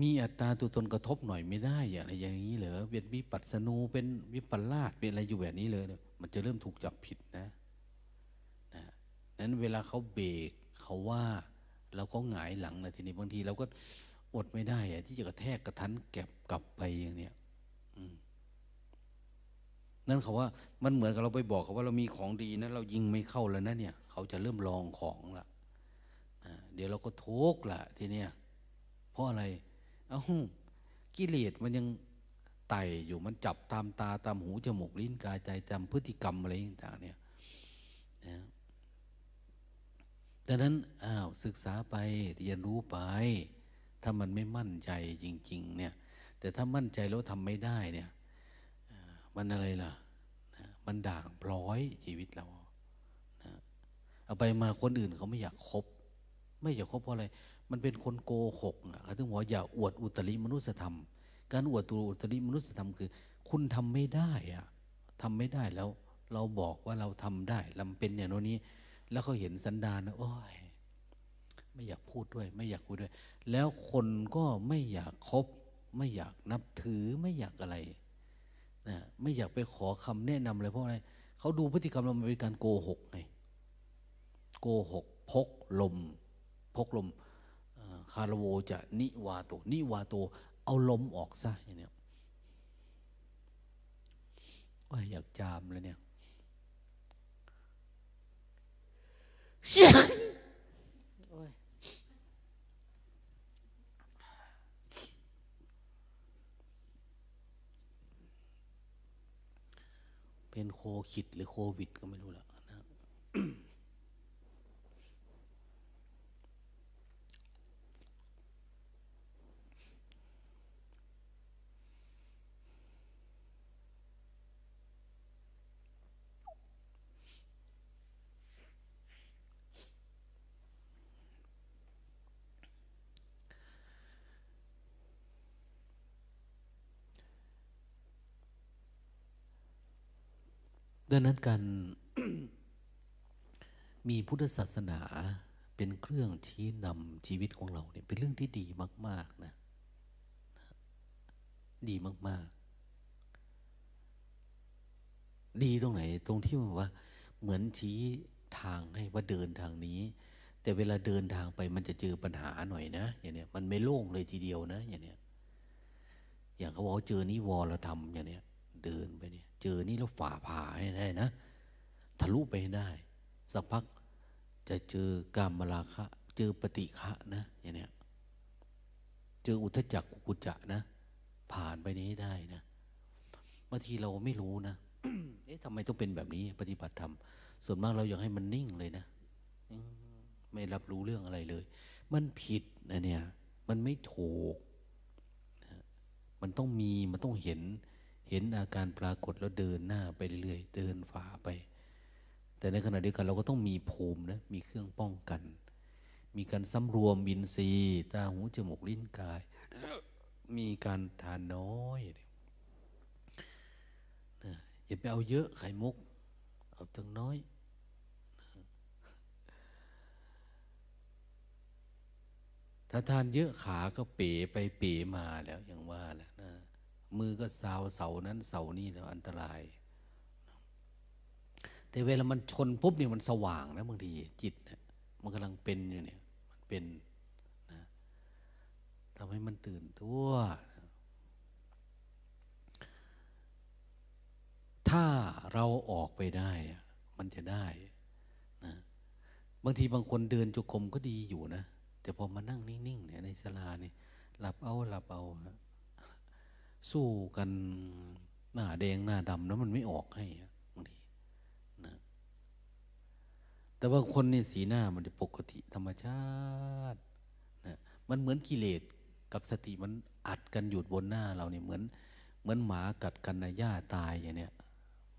มีอัตตาตัวตนกระทบหน่อยไม่ได้อย่างไรอย่างนี้เหรอเป็นวิปัสสนูเป็นวิปลาสเป็นอะไรอยู่แบบนี้เลยมันจะเริ่มถูกจับผิดนะนะนั้นเวลาเขาเบรกเขาว่าเราก็หงายหลังนะทีนี้บางทีเราก็อดไม่ได้อะที่จะกระแทกกระทันแก็บกลับไปอย่างเนี้ย นั่นเขาว่ามันเหมือนกับเราไปบอกเขาว่าเรามีของดีนะเรายิงไม่เข้าแล้วนะเนี่ย เขาจะเริ่มลองของละเดี๋ยวเราก็ทุกข์ละทีเนี้ยเพราะอะไร เอา้ากิเลสมันยังไต่อยู่มันจับตามตาตามหูจมูกลิ้นกายใจจำพฤติกรรมอะไรต่างๆเนี่ยนะดังนั้นอ้าวศึกษาไปเรียนรู้ไป ถ้ามันไม่มั่นใจจริง ๆ เนี่ย แต่ถ้ามั่นใจแล้วทำไม่ได้เนี่ย มันอะไรล่ะนะมันด่างพร้อยชีวิตเรานะเอาไปมาคนอื่นเขาไม่อยากคบ ไม่อยากคบเพราะอะไร มันเป็นคนโกหกอะเขาถึงบอกอย่าอวดอุตริมนุสธรรม การอวดตัวอุตริมนุสธรรมคือ คุณทำไม่ได้อะทำไม่ได้แล้ว เราบอกว่าเราทำได้ลำเป็นอย่างโน่นนี้ แล้วเขาเห็นสันดานนะโอ้ยไม่อยากพูดด้วย ไม่อยากคุยด้วย แล้วคนก็ไม่อยากคบ ไม่อยากนับถือไม่อยากอะไร นะไม่อยากไปขอคำแนะนำอะไรเพราะอะไรเขาดูพฤติกรรมเราเป็นการโกหกไงโกหก พกลม พกลมคารโวจะนิวาโต นิวาโต เอาลมออกซะอย่างเนี้ยว่าอยากจามเลยเนี่ย เป็นโคขิดหรือโควิดก็ไม่รู้แล้วนะ ดังนั้นการมีพุทธศาสนาเป็นเครื่องชี้นำชีวิตของเราเนี่ยเป็นเรื่องที่ดีมาก ๆ นะ ดีมาก ๆ ดีตรงไหน ตรงที่ว่า เหมือนชี้ทางให้ว่าเดินทางนี้ แต่เวลาเดินทางไปมันจะเจอปัญหาหน่อยนะ อย่างเนี้ยมันไม่โล่งเลยทีเดียวนะ อย่างเนี้ยอย่างเขาบอกเจอนิวรธรรมอย่างเนี้ย เดินไปเนี่ย เจอนี่แล้วฝ่าผ่าให้ได้นะ ทะลุไปได้ สักพักจะเจอกามมราคะ เจอปฏิฆะนะอย่างเนี้ยเจออุทจักกุจจะนะ ผ่านไปนี้ได้นะบางทีเราไม่รู้นะเอ๊ะทำไมต้องเป็นแบบนี้ ปฏิบัติธรรมส่วนมากเราอยากให้มันนิ่งเลยนะไม่รับรู้เรื่องอะไรเลย มันผิดนะเนี่ย มันไม่ถูก มันต้องมี มันต้องเห็น เห็นอาการปรากฏแล้วเดินหน้าไปเรื่อยเดินฝ่าไป แต่ในขณะเดียวกันเราก็ต้องมีภูมินะมีเครื่องป้องกัน มีการสำรวมบินซีตาหูจมูกลิ้นกาย มีการทานน้อยอย่าไปเอาเยอะไข่มุก เอาตั้งน้อยถ้าทานเยอะขาก็เป๋ไปเป๋มาแล้วอย่างว่าแหละนะ มือก็สาวเสานั้นเสานี่แล้วอันตราย แต่เวลามันชนปุ๊บเนี่ยมันสว่างนะบางทีจิตเนี่ยมันกำลังเป็นอยู่เนี่ย มันเป็นนะทำให้มันตื่นทั่วถ้าเราออกไปได้ มันจะได้นะบางทีบางคนเดินจุกรมก็ดีอยู่นะ แต่พอมานั่งนิ่งๆเนี่ยในสลาเนี่ยหลับเอาหลับเอานะ สู้กันหน้าแดงหน้าดำแล้วมันไม่ออกให้บางทีนะแต่บาคนนี่สีหน้ามันจะปกติธรรมชาตินะมันเหมือนกิเลสกับสติมันอัดกันอยู่บนหน้าเราเนี่ยเหมือนเหมือนหมากัดกันนะหญ้าตายอย่างเนี้ย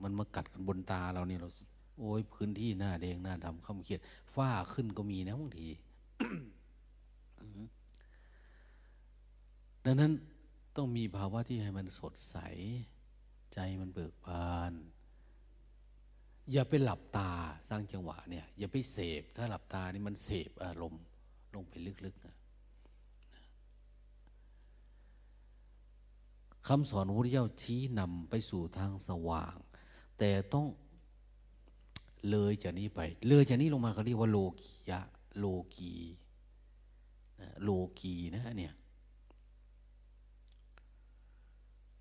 มันมากัดกันบนตาเราเนี่ยเรา โอ้ยพื้นที่หน้าแดงหน้าดำข้ามเขียดฝ้าขึ้นก็มีนะบางทีดังนั้น ต้องมีภาวะที่ให้มันสดใส ใจมันเบิกบาน อย่าไปหลับตาสร้างจังหวะเนี่ย อย่าไปเสพ ถ้าหลับตานี่มันเสพอารมณ์ลงไปลึกๆนะคำสอนพระพุทธเจ้าชี้นำไปสู่ทางสว่าง แต่ต้องเลยจากนี้ไป เลยจากนี้ลงมาเขาเรียกว่าโลกียะ โลกีโลกีนะเนี่ย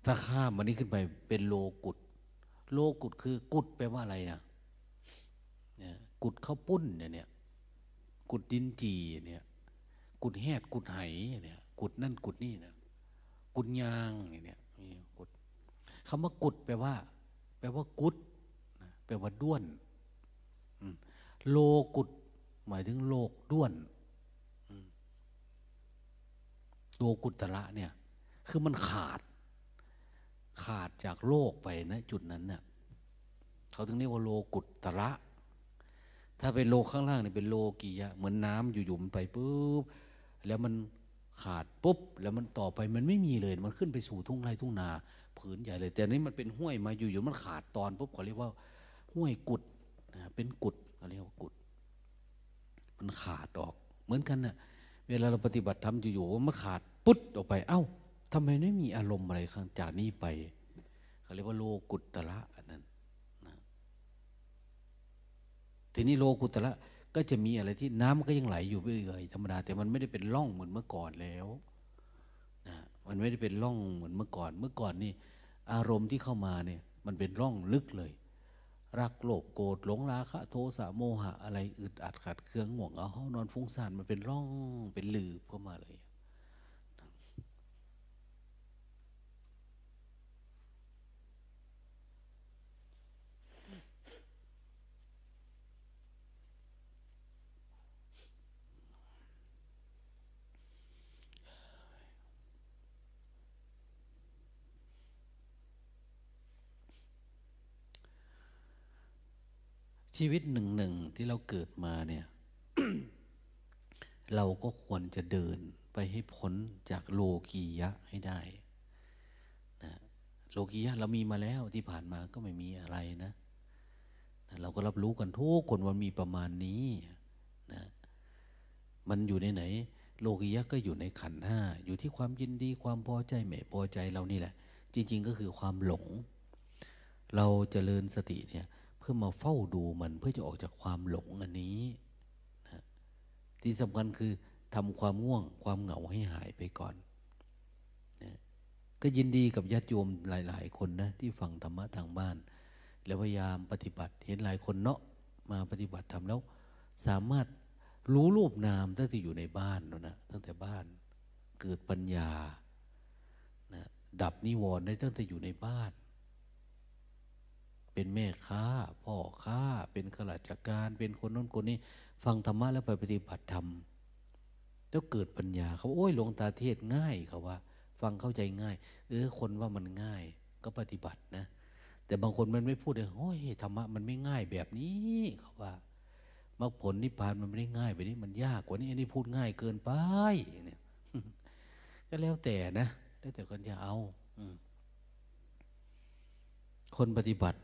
ถ้าข้ามมันนี้ขึ้นไปเป็นโลกุด โลกุดคือกุดแปลว่าอะไรนะเนี่ยกุดข้าวปุ้นเนี่ย กุดดินจีเนี่ย กุดแหดกุดไหเนี่ย กุดนั่นกุดนี่นะกุดยางเนี่ยกุดคำว่ากุดแปลว่า แปลว่ากุดแปลว่าด้วนโลกุด หมายถึงโลกด้วนโลกุตระเนี่ย คือมันขาด ขาดจากโลกไปนะจุดนั้นเนะ่ยเขาถึงเรียกว่าโลกุตระ ถ้าเป็นโลข้างล่างเนี่ยเป็นโลกียะ เหมือนน้ำอยู่ๆมันไปปุ๊บแล้วมันขาดปุ๊บ แล้วมันต่อไปมันไม่มีเลย มันขึ้นไปสู่ทุ่งไร่ทุ่งนาผืนใหญ่เลย แต่นี้มันเป็นห้วยมาอยู่ๆมันขาดตอนปุ๊บเขาเรียกว่าห้วยกุดนะเป็นกุดเขาเรียกว่ากุด มันขาดออก เหมือนกันนะ่ะเวลาเราปฏิบัติทำอยู่ๆมันขาดปุ๊บออกไป เอ้า ทำไมไม่มีอารมณ์อะไรข้างจากนี้ไปเขาเรียกว่าโลกุตตะอันนั้นนะทีนี้โลกุตตะก็จะมีอะไรที่น้ำก็ยังไหลอยู่เรื่อยๆธรรมดาแต่มันไม่ได้เป็นร่องเหมือนเมื่อก่อนแล้วนะมันไม่ได้เป็นร่องเหมือนเมื่อก่อน เมื่อก่อนนี่อารมณ์ที่เข้ามาเนี่ยมันเป็นร่องลึกเลย รักโลภโกรธหลงราคะ โทสะโมหะอะไรอึดอัดขัดเคืองห่วงเอาห้องนอนฟุ้งซ่านมันเป็นร่องเป็นหลืบเข้ามาเลย ชีวิตหนึ่งหนึ่งที่เราเกิดมาเนี่ย เราก็ควรจะเดินไปให้พ้นจากโลกียะให้ได้นะโลกียะเรามีมาแล้วที่ผ่านมาก็ไม่มีอะไรนะนะเราก็รับรู้กันทุกคนว่ามีประมาณนี้นะมันอยู่ในไหน โลกียะก็อยู่ในขันห้าอยู่ที่ความยินดีความพอใจไม่พอใจเรานี่แหละ จริง ๆ ก็คือความหลง เราจเจริญสติเนี่ย เพื่อมาเฝ้าดูมันเพื่อจะออกจากความหลงอันนี้นะที่สำคัญคือทำความง่วงความเหงาให้หายไปก่อนนะก็ยินดีกับญาติโยมหลาย ๆ คนนะที่ฟังธรรมะทางบ้าน แล้วพยายามปฏิบัติเห็นหลายคนเนาะมาปฏิบัติทำแล้ว สามารถรู้รูปนามตั้งแต่อยู่ในบ้านแล้วนะตั้งแต่บ้านเกิดปัญญานะดับนิวรณ์ได้ตั้งแต่อยู่ในบ้าน เป็นแม่ค้า พ่อค้า เป็นข้าราชการ เป็นคนน้นคนนี้ ฟังธรรมะแล้วไปปฏิบัติธรรมแล้วเกิดปัญญาเขาโอ้ยหลวงตาเทศง่ายเขาว่า ฟังเข้าใจง่าย เออคนว่ามันง่าย ก็ปฏิบัตินะ แต่บางคนมันไม่พูดเลยโอ้ยธรรมะมันไม่ง่ายแบบนี้เขาว่ามรรคผลนิพพานมันไม่ได้ง่ายแบบนี้มันยากกว่านี้อันนี้พูดง่ายเกินไปเนี่ยก็แล้วแต่นะแล้วแต่คนจะเอาคนปฏิบัติ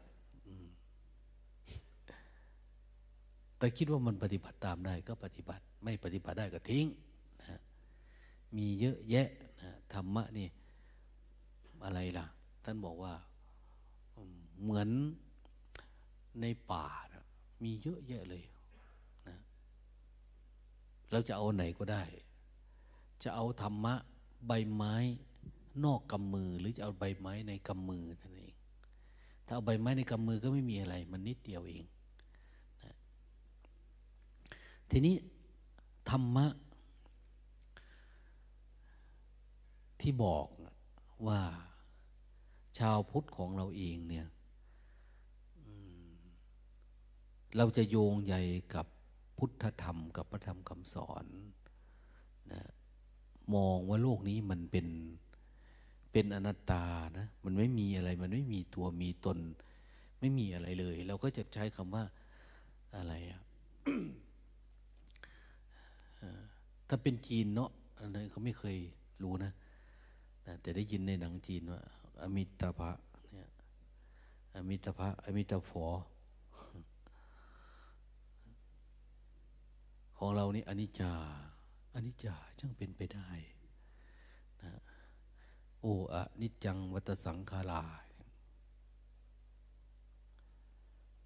แต่คิดว่ามันปฏิบัติตามได้ก็ปฏิบัติ ไม่ปฏิบัติได้ก็ทิ้งนะมีเยอะแยะนะธรรมะนี่อะไรล่ะ ท่านบอกว่าเหมือนในป่านะมีเยอะแยะเลยนะเราจะเอาไหนก็ได้ จะเอาธรรมะใบไม้นอกกำมือ หรือจะเอาใบไม้ในกำมือท่านเองถ้าเอาใบไม้ในกำมือก็ไม่มีอะไร มันนิดเดียวเอง ทีนี้ธรรมะ ที่บอกว่าชาวพุทธของเราเองเนี่ยเราจะโยงใยกับพุทธธรรม กับพระธรรมคำสอนนะมองว่าโลกนี้มันเป็นเป็นอนัตตานะมันไม่มีอะไร มันไม่มีตัวมีตน ไม่มีอะไรเลย เราก็จะใช้คำว่าอะไรอะ ถ้าเป็นจีนเนาะอันนั้นเขาไม่เคยรู้นะแต่ได้ยินในหนังจีนว่า อมิตาภะเนี่ยอมิตาภะอมิตาฟอของเรานี่อนิจจาอนิจจาช่างเป็นไปได้นะโอ้อนิจจังวัตสังขารา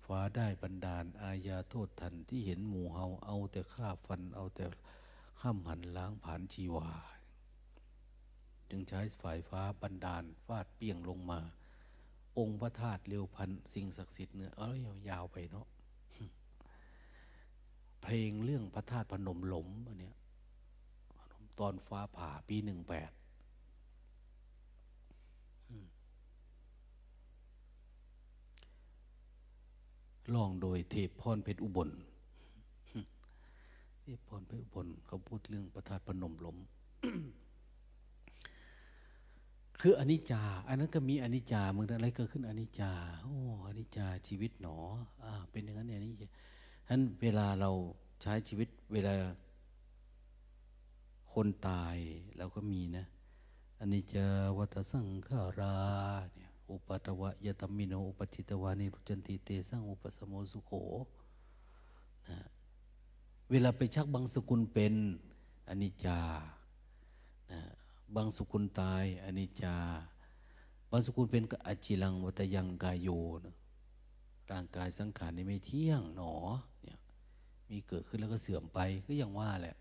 ฟ้าได้บันดาลอาญาโทษทันที่เห็นหมู่เฮาเอาแต่ฆ่าฟันเอาแต่ ข้ามหันล้างผ่านชีวา จึงใช้ฝ่ายฟ้าบันดาลฟาดเปียงลงมา องค์พระธาตุเร็วพันสิ่งศักดิ์สิทธิ์เนี่ยเอ้ยยาวไปเนาะเพลงเรื่องพระธาตุพนมหลมอันเนี้ยตอนฟ้าผ่าปีหนึ่งแปดลองโดยเทพพรเพชรอุบล ทพพรพชรอุบลเขาพูดเรื่องประธาตุพนมลมคืออนิจจา อันนั้นก็มีอนิจจาเมืองอะไรเกิดขึ้นอนิจจา โอ้อนิจจาชีวิตหนออ่าเป็นอย่างนั้นเนี่ยนี่ฉะนั้นเวลาเราใช้ชีวิตเวลาคนตายเราก็มีนะอนิจจวัตสังขาราเนี่ยอุปัตวะยตมิโนอุปจิตวานิรุจันติเตสังอุปสมโมสุโขนะ เวลาไปชักบางสกุลเป็นอนิจจานะบางสกุลตายอนิจจา บางสกุลเป็นก็อจิลังวัตยังกายโยนะร่างกายสังขารนี่ไม่เที่ยงหนอเนี่ยมีเกิดขึ้นแล้วก็เสื่อมไปก็ยังว่าแหละ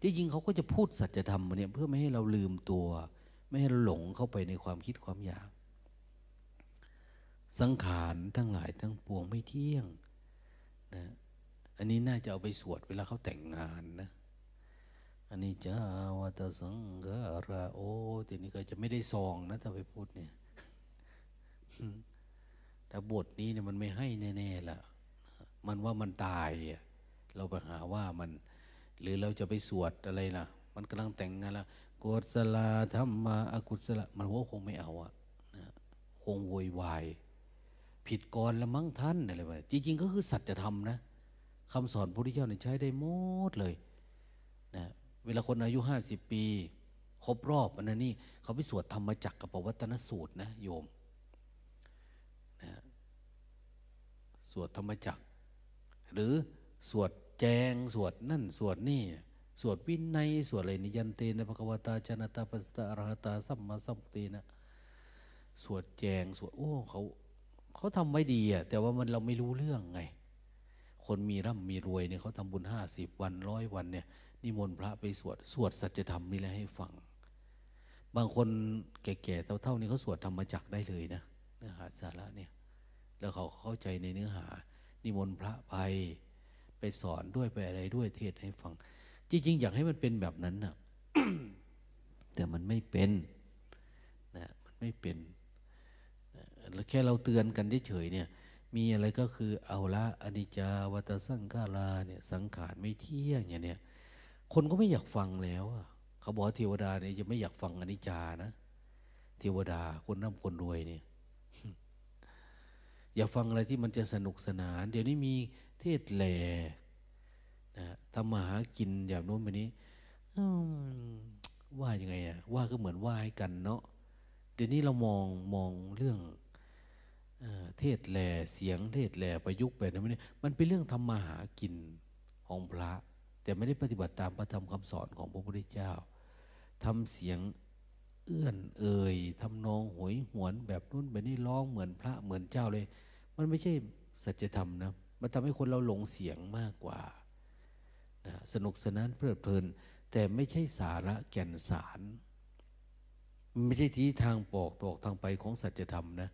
ที่จริงเขาก็จะพูดสัจธรรมเนี่ยเพื่อไม่ให้เราลืมตัว ไม่ให้เราหลงเข้าไปในความคิดความอยาก สังขารทั้งหลายทั้งปวงไม่เที่ยงนะ อันนี้น่าจะเอาไปสวดเวลาเขาแต่งงานนะอันนี้จะวัตสังกราโอทีนี้ก็จะไม่ได้ซองนะถ้าไปพูดเนี่ยแต่บทนี้เนี่ยมันไม่ให้แน่ๆล่ะ มันว่ามันตาย เราไปหาว่ามัน หรือเราจะไปสวดอะไรนะมันกำลังแต่งงานล้วกุศลธรรมะอกุศลมันว่าคงไม่เอาอะนะคงโวยวาย ผิดก่อนละมั้งท่านอะไรแบบจริง ๆ ก็คือสัจธรรมนะ คำสอนพระพุทธเจ้าเนี่ยใช้ได้หมดเลยนะเวลาคนอายุห้าสิบปี ครบรอบอันนั้นนี่เขาไปสวดธรรมจักรกับปวัตนสูตรนะโยมนะสวดธรรมจักร หรือสวดแจงสวดนั่นสวดนี่สวดวินัยสวดอะไรนิยันเตนะภควตาชนะตาปัสตาอรหตาสัมมาสัมปตินะสวดแจงสวดโอ้เขาเขาทำไว้ดีอะแต่ว่ามันเราไม่รู้เรื่องไง คนมีร่ำมีรวยเนี่ยเขาทำบุญห้าสิบวันร้อยวันเนี่ยนิมนต์พระไปสวด สวดสัจธรรมนี่แหละให้ฟัง บางคนแก่ๆเท่าๆนี่เขาสวดธรรมจักได้เลยนะเนื้อหาสาระเนี่ยแล้วเขาเข้าใจในเนื้อหา นิมนต์พระไปไปสอนด้วยไปอะไรด้วยเทศให้ฟัง จริง ๆ อยากให้มันเป็นแบบนั้นนะแต่มันไม่เป็นนะมันไม่เป็นแล้วแค่เราเตือนกันเฉยๆเนี่ย มีอะไรก็คือเอาละอนิจจาวัตสังขาราเนี่ยสังขารไม่เที่ยงอย่างเนี้ยคนก็ไม่อยากฟังแล้วอะเขาบอกเทวดาเนี่ยจะไม่อยากฟังอนิจจานะเทวดาคนร่ำคนรวยเนี่ยอย่าฟังอะไรที่มันจะสนุกสนาน เดี๋ยวนี้มีเทศแหล่นะทำมาหากินอย่างโน้นแบบนี้ว่ายังไงอะว่าก็เหมือนว่าให้กันเนาะเดี๋ยวนี้เรามองมองเรื่อง เทศแหล่เสียงเทศแหล่ประยุกต์แบบนั้นนี่มันเป็นเรื่องทำมาหากินของพระ แต่ไม่ได้ปฏิบัติตามพระธรรมคำสอนของพระพุทธเจ้าทำเสียงเอื้อนเอ่ยทำนองหวยหวนแบบนู้นแบบนี้ร้องเหมือนพระเหมือนเจ้าเลย มันไม่ใช่สัจธรรมนะมันทำให้คนเราหลงเสียงมากกว่านะสนุกสนานเพลิดเพลิน แต่ไม่ใช่สาระแก่นสาร ไม่ใช่ที่ทางปอกตอกทางไปของสัจธรรมนะ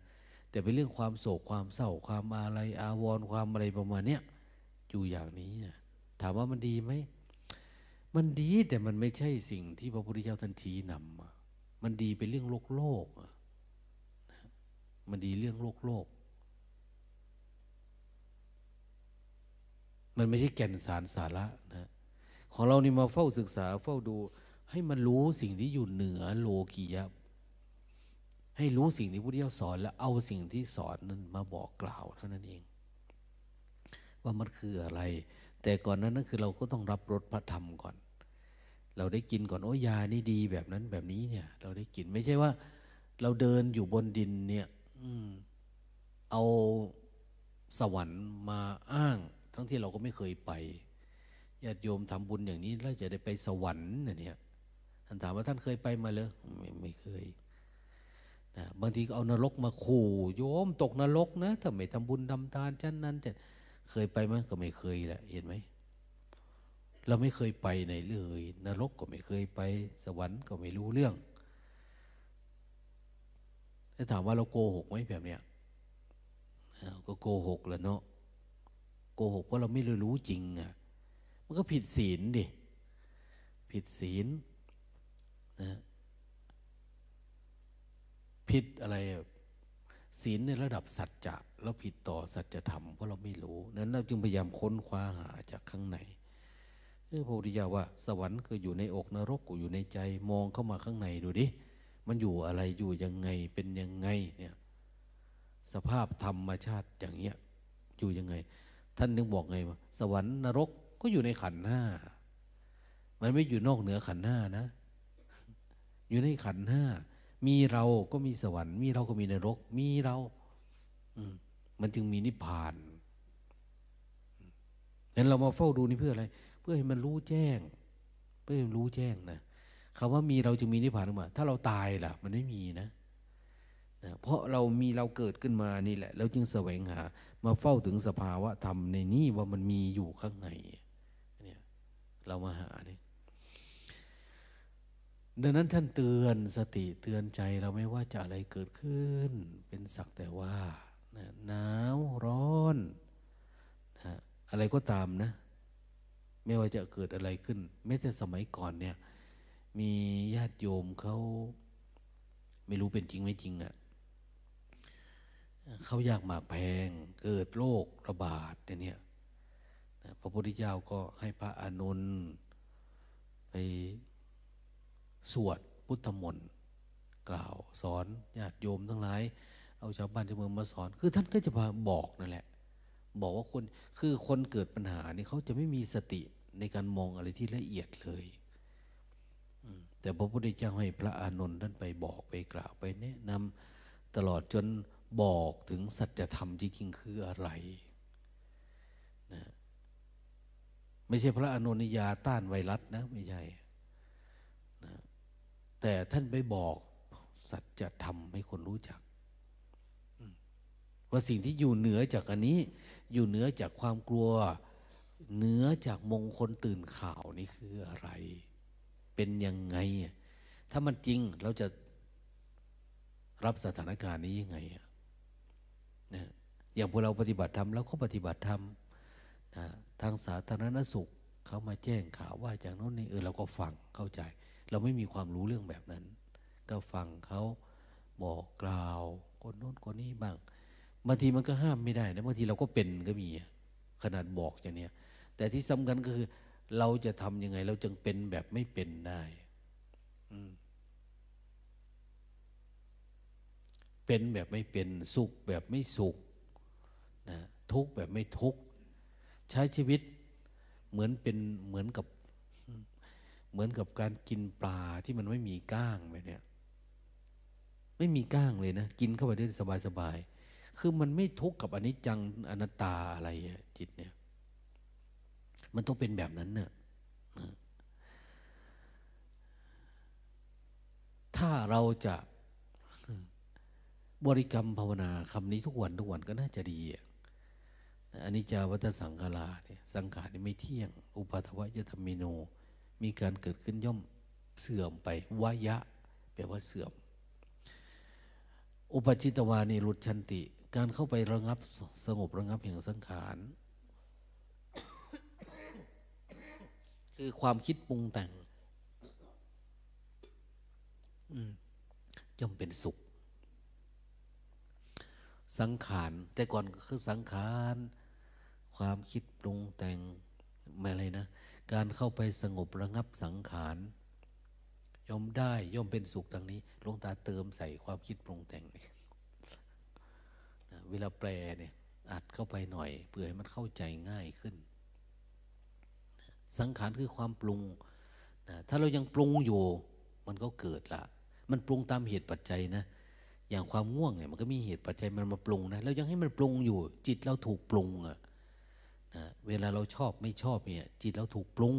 แต่เป็นเรื่องความโศกความเศร้าความอาลัยอาวรณ์ความอะไรประมาณเนี้ยอยู่อย่างนี้นะถามว่ามันดีไหมมันดีแต่มันไม่ใช่สิ่งที่พระพุทธเจ้าท่านชี้นำมันดีเป็นเรื่องโลกโลกมันดีเรื่องโลกโลก มันไม่ใช่แก่นสารสาระนะของเรานี่มาเฝ้าศึกษาเฝ้าดูให้มันรู้สิ่งที่อยู่เหนือโลกียะ ให้รู้สิ่งที่พระพุทธเจ้าสอน แล้วเอาสิ่งที่สอนนั้นมาบอกกล่าวเท่านั้นเอง ว่ามันคืออะไร แต่ก่อนนั้นนั่นคือเราก็ต้องรับรสพระธรรมก่อน เราได้กินก่อนโอ้ยานี่ดีแบบนั้นแบบนี้เนี่ย เราได้กินไม่ใช่ว่า เราเดินอยู่บนดินเนี่ย อืม เอาสวรรค์มาอ้าง ทั้งที่เราก็ไม่เคยไปญาติโยมทำบุญอย่างนี้แล้วจะได้ไปสวรรค์เนี่ยท่านถามว่าท่านเคยไปมาเลยไม่ไม่เคย บางทีก็เอานรกมาขู่โยมตกนรกนะถ้าไม่ทำบุญทำทานชั้นนั้นจะเคยไปไหมก็ไม่เคยแหละเห็นไหมเราไม่เคยไปไหนเลย นรกก็ไม่เคยไป สวรรค์ก็ไม่รู้เรื่องถ้าถามว่าเราโกหกไหมแบบเนี้ยก็โกหกแหละเนาะโกหกเพราะเราไม่รู้จริงอะมันก็ผิดศีลดิผิดศีลนะ ผิดอะไรศีลในระดับสัจจะเราผิดต่อสัจธรรมเพราะเราไม่รู้นั้นเราจึงพยายามค้นคว้าหาจากข้างในเออพระพุทธเจ้าว่า สวรรค์คืออยู่ในอกนรกกูอยู่ในใจมองเข้ามาข้างในดูดิมันอยู่อะไรอยู่ยังไงเป็นยังไงเนี่ยสภาพธรรมชาติอย่างเงี้ยอยู่ยังไง ท่านนึงบอกไงว่า สวรรค์นรกก็อยู่ในขันห้ามันไม่อยู่นอกเหนือขันห้านะ อยู่ในขันห้า มีเราก็มีสวรรค์ มีเราก็มีนรก มีเรา อืมมันจึงมีนิพพานงั้นเรามาเฝ้าดูนี่เพื่ออะไร เพื่อให้มันรู้แจ้ง เพื่อให้มันรู้แจ้งนะคำว่ามีเราจึงมีนิพพานขึ้นมา ถ้าเราตายล่ะ มันไม่มีนะนะเพราะเรามีเราเกิดขึ้นมานี่แหละ แล้วจึงแสวงหา มาเฝ้าถึงสภาวะธรรมในนี้ว่ามันมีอยู่ข้างในเนี่ยเรามาหาเนี่ย ดังนั้นท่านเตือนสติเตือนใจเราไม่ว่าจะอะไรเกิดขึ้น เป็นสักแต่ว่าหนาวร้อนนะอะไรก็ตามนะ ไม่ว่าจะเกิดอะไรขึ้นแม้แต่สมัยก่อนเนี่ย มีญาติโยมเขาไม่รู้เป็นจริงไม่จริงอะ่ะเขาอยากมาแพงเกิดโรคระบาดเนี่ยพระพุทธเจ้าก็ให้พระอานนท์ไป สวดพุทธมนต์กล่าวสอนญาติโยมทั้งหลาย เอาชาวบ้านชาวเมืองมาสอน คือท่านก็จะมาบอกนั่นแหละ บอกว่าคนคือคนเกิดปัญหานี่เขาจะไม่มีสติในการมองอะไรที่ละเอียดเลยแต่พระพุทธเจ้าให้พระอานนท์ท่านไปบอกไปกล่าวไปแนะนำตลอดจนบอกถึงสัจธรรมจริงๆคืออะไรนะไม่ใช่พระอนุนิยาต้านไวรัสนะ ไม่ใช่ แต่ท่านไปบอก สัจธรรมให้คนรู้จัก ว่าสิ่งที่อยู่เหนือจากอันนี้ อยู่เหนือจากความกลัว เหนือจากมงคลตื่นข่าวนี่คืออะไร เป็นยังไง ถ้ามันจริงเราจะรับสถานการณ์นี้ยังไงนะอย่างพวกเราปฏิบัติธรรมเราก็ปฏิบัติธรรมนะทางสาธารณสุขเขามาแจ้งข่าวว่าจากโน้นนี่เออเราก็ฟังเข้าใจ เราไม่มีความรู้เรื่องแบบนั้น ก็ฟังเขาบอกกล่าวคนโน้นคนนี้บ้างบางทีมันก็ห้ามไม่ได้นะบางทีเราก็เป็นก็มีขนาดบอกอย่างเนี้ยแต่ที่สำคัญก็คือ เราจะทำยังไง เราจึงเป็นแบบไม่เป็นได้เป็นแบบไม่เป็นสุขแบบไม่สุขนะทุกแบบไม่ทุกใช้ชีวิตเหมือนเป็นเหมือนกับ เหมือนกับการกินปลาที่มันไม่มีก้างไปเนี่ย ไม่มีก้างเลยนะ กินเข้าไปได้สบายๆคือมันไม่ทุกข์กับอนิจจังอนัตตาอะไรจิตเนี่ย มันต้องเป็นแบบนั้นเนี่ยถ้าเราจะบริกรรมภาวนาคำนี้ทุกวันทุกวันก็น่าจะดีอันนี้จาวัตสังขาราเนี่ยสังขารนี่ไม่เที่ยง อุปาทวะยธรรมิโน มีการเกิดขึ้นย่อมเสื่อมไปวายะ แปลว่าเสื่อม อุปจิตวานีรุดชันติ การเข้าไประงับสงบระงับแห่งสังขารคือความคิดปรุงแต่งย่อมเป็นสุข สังขารแต่ก่อนก็คือสังขาร ความคิดปรุงแต่งไม่อะไรนะ การเข้าไปสงบระงับสังขารย่อมได้ย่อมเป็นสุขดังนี้ลงตาเติมใส่ความคิดปรุงแต่งนี่เวลาแปลเนี่ยอัดเข้าไปหน่อยเพื่อให้มันเข้าใจง่ายขึ้น สังขารคือความปรุงนะถ้าเรายังปรุงอยู่ มันก็เกิดละมันปรุงตามเหตุปัจจัยนะ อย่างความง่วงเนี่ยมันก็มีเหตุปัจจัยมันมาปรุงนะแล้วยังให้มันปรุงอยู่ จิตเราถูกปรุงอะ นะเวลาเราชอบไม่ชอบเนี่ยจิตเราถูกปรุง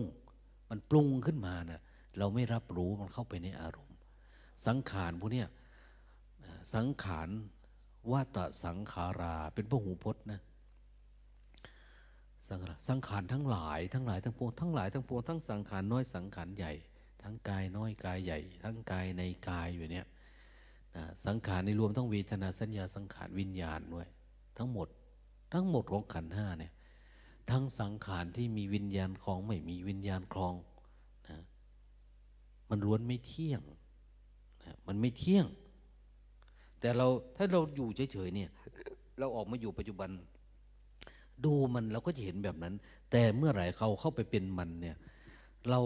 มันปรุงขึ้นมานะเราไม่รับรู้มันเข้าไปในอารมณ์ สังขารพวกเนี้ยสังขารวัตสังขารา เป็นพระหูพจน์นะสังขารสังขารทั้งหลาย ทั้งหลายทั้งปวงทั้งหลายทั้งปวงทั้งสังขารน้อยสังขารใหญ่ ทั้งกายน้อยกายใหญ่ ทั้งกายในกายอยู่เนี่ยนะสังขารในรวมทั้งเวทนาสัญญาสังขารวิญญาณด้วย ทั้งหมด ทั้งหมดของขันห้าเนี่ย ทั้งสังขารที่มีวิญญาณคลองไม่มีวิญญาณคลองนะมันล้วนไม่เที่ยงนะมันไม่เที่ยง แต่เราถ้าเราอยู่เฉยๆเนี่ย เราออกมาอยู่ปัจจุบัน ดูมันเราก็จะเห็นแบบนั้น แต่เมื่อไหร่เขาเข้าไปเป็นมันเนี่ย เรา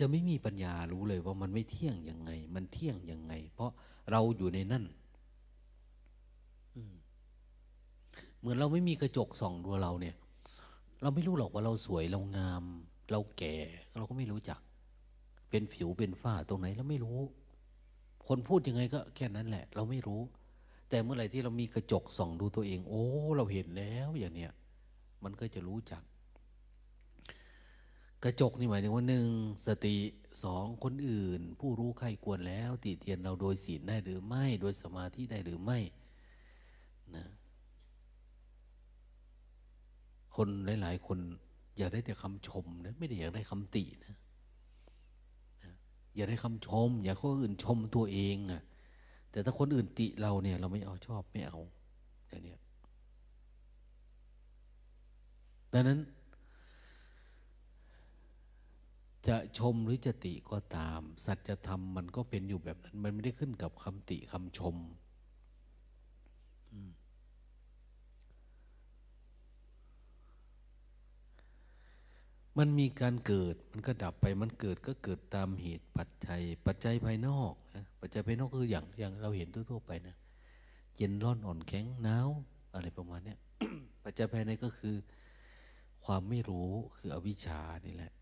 จะไม่มีปัญญารู้เลยว่ามันไม่เที่ยงยังไง มันเที่ยงยังไง เพราะเราอยู่ในนั่น เหมือนเราไม่มีกระจกส่องดูเราเนี่ย เราไม่รู้หรอกว่าเราสวยเรางาม เราแก่ เราก็ไม่รู้จัก เป็นผิวเป็นฝ้าตรงไหนเราไม่รู้ คนพูดยังไงก็แค่นั้นแหละ เราไม่รู้ แต่เมื่อไหร่ที่เรามีกระจกส่องดูตัวเอง โอ้ เราเห็นแล้วอย่างเนี้ยมันก็จะรู้จัก กระจกนี่หมายถึงว่าหนึ่งสติสองคนอื่น ผู้รู้ใครควรแล้ว ติเตียนเราโดยศีลได้หรือไม่ โดยสมาธิได้หรือไม่นะ คนหลาย ๆ คนอยากได้แต่คำชมนะไม่ได้อยากได้คำตินะอยากได้คำชม อยากให้คนอื่นชมตัวเองอะแต่ถ้าคนอื่นติเราเนี่ย เราไม่เอาชอบไม่เอาอย่างนี้ดังนั้น จะชมหรือจะติก็ตาม สัจธรรมมันก็เป็นอยู่แบบนั้น มันไม่ได้ขึ้นกับคำติคำชม มันมีการเกิดมันก็ดับไปมันเกิดก็เกิดตามเหตุปัจจัย ปัจจัยภายนอกนะปัจจัยภายนอกคืออย่างอย่างเราเห็นทั่วๆไปนะเย็นร้อนอ่อนแข็งหนาวอะไรประมาณนี้ปัจจัยภายในก็คือ ความไม่รู้คืออวิชชานี่แหละ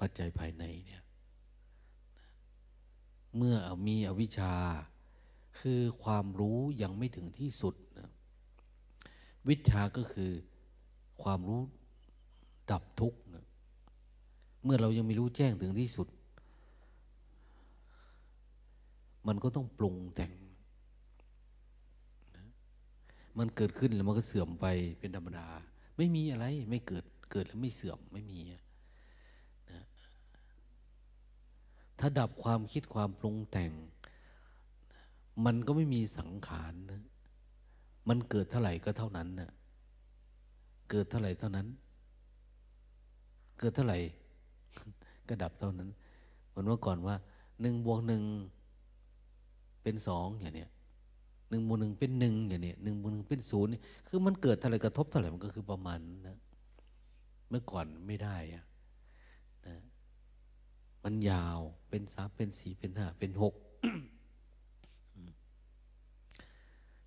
ปัจจัยภายในเนี่ยเมื่อมีอวิชชา คือความรู้ยังไม่ถึงที่สุดนะวิชาก็คือความรู้ดับทุกข์นะ เมื่อเรายังไม่รู้แจ้งถึงที่สุด มันก็ต้องปรุงแต่ง มันเกิดขึ้นแล้วมันก็เสื่อมไปเป็นธรรมดา ไม่มีอะไรไม่เกิดเกิดแล้วไม่เสื่อมไม่มีนะถ้าดับความคิดความปรุงแต่ง มันก็ไม่มีสังขารนะมันเกิดเท่าไหร่ก็เท่านั้นนะเกิดเท่าไหร่เท่านั้น เกิดเท่าไหร่ ก็ดับเท่านั้นเหมือนเมื่อก่อนว่าหนึ่งบวกหนึ่งเป็นสองอย่างเนี้ยหนึ่งบวกหนึ่งเป็นหนึ่งอย่างเนี้ยหนึ่งบวกหนึ่งเป็นศูนย์คือมันเกิดเท่าไรกระทบเท่าไหร่มันก็คือประมาณนะเมื่อก่อนไม่ได้อะนะมันยาวเป็นสามเป็นสี่เป็นห้าเป็นหก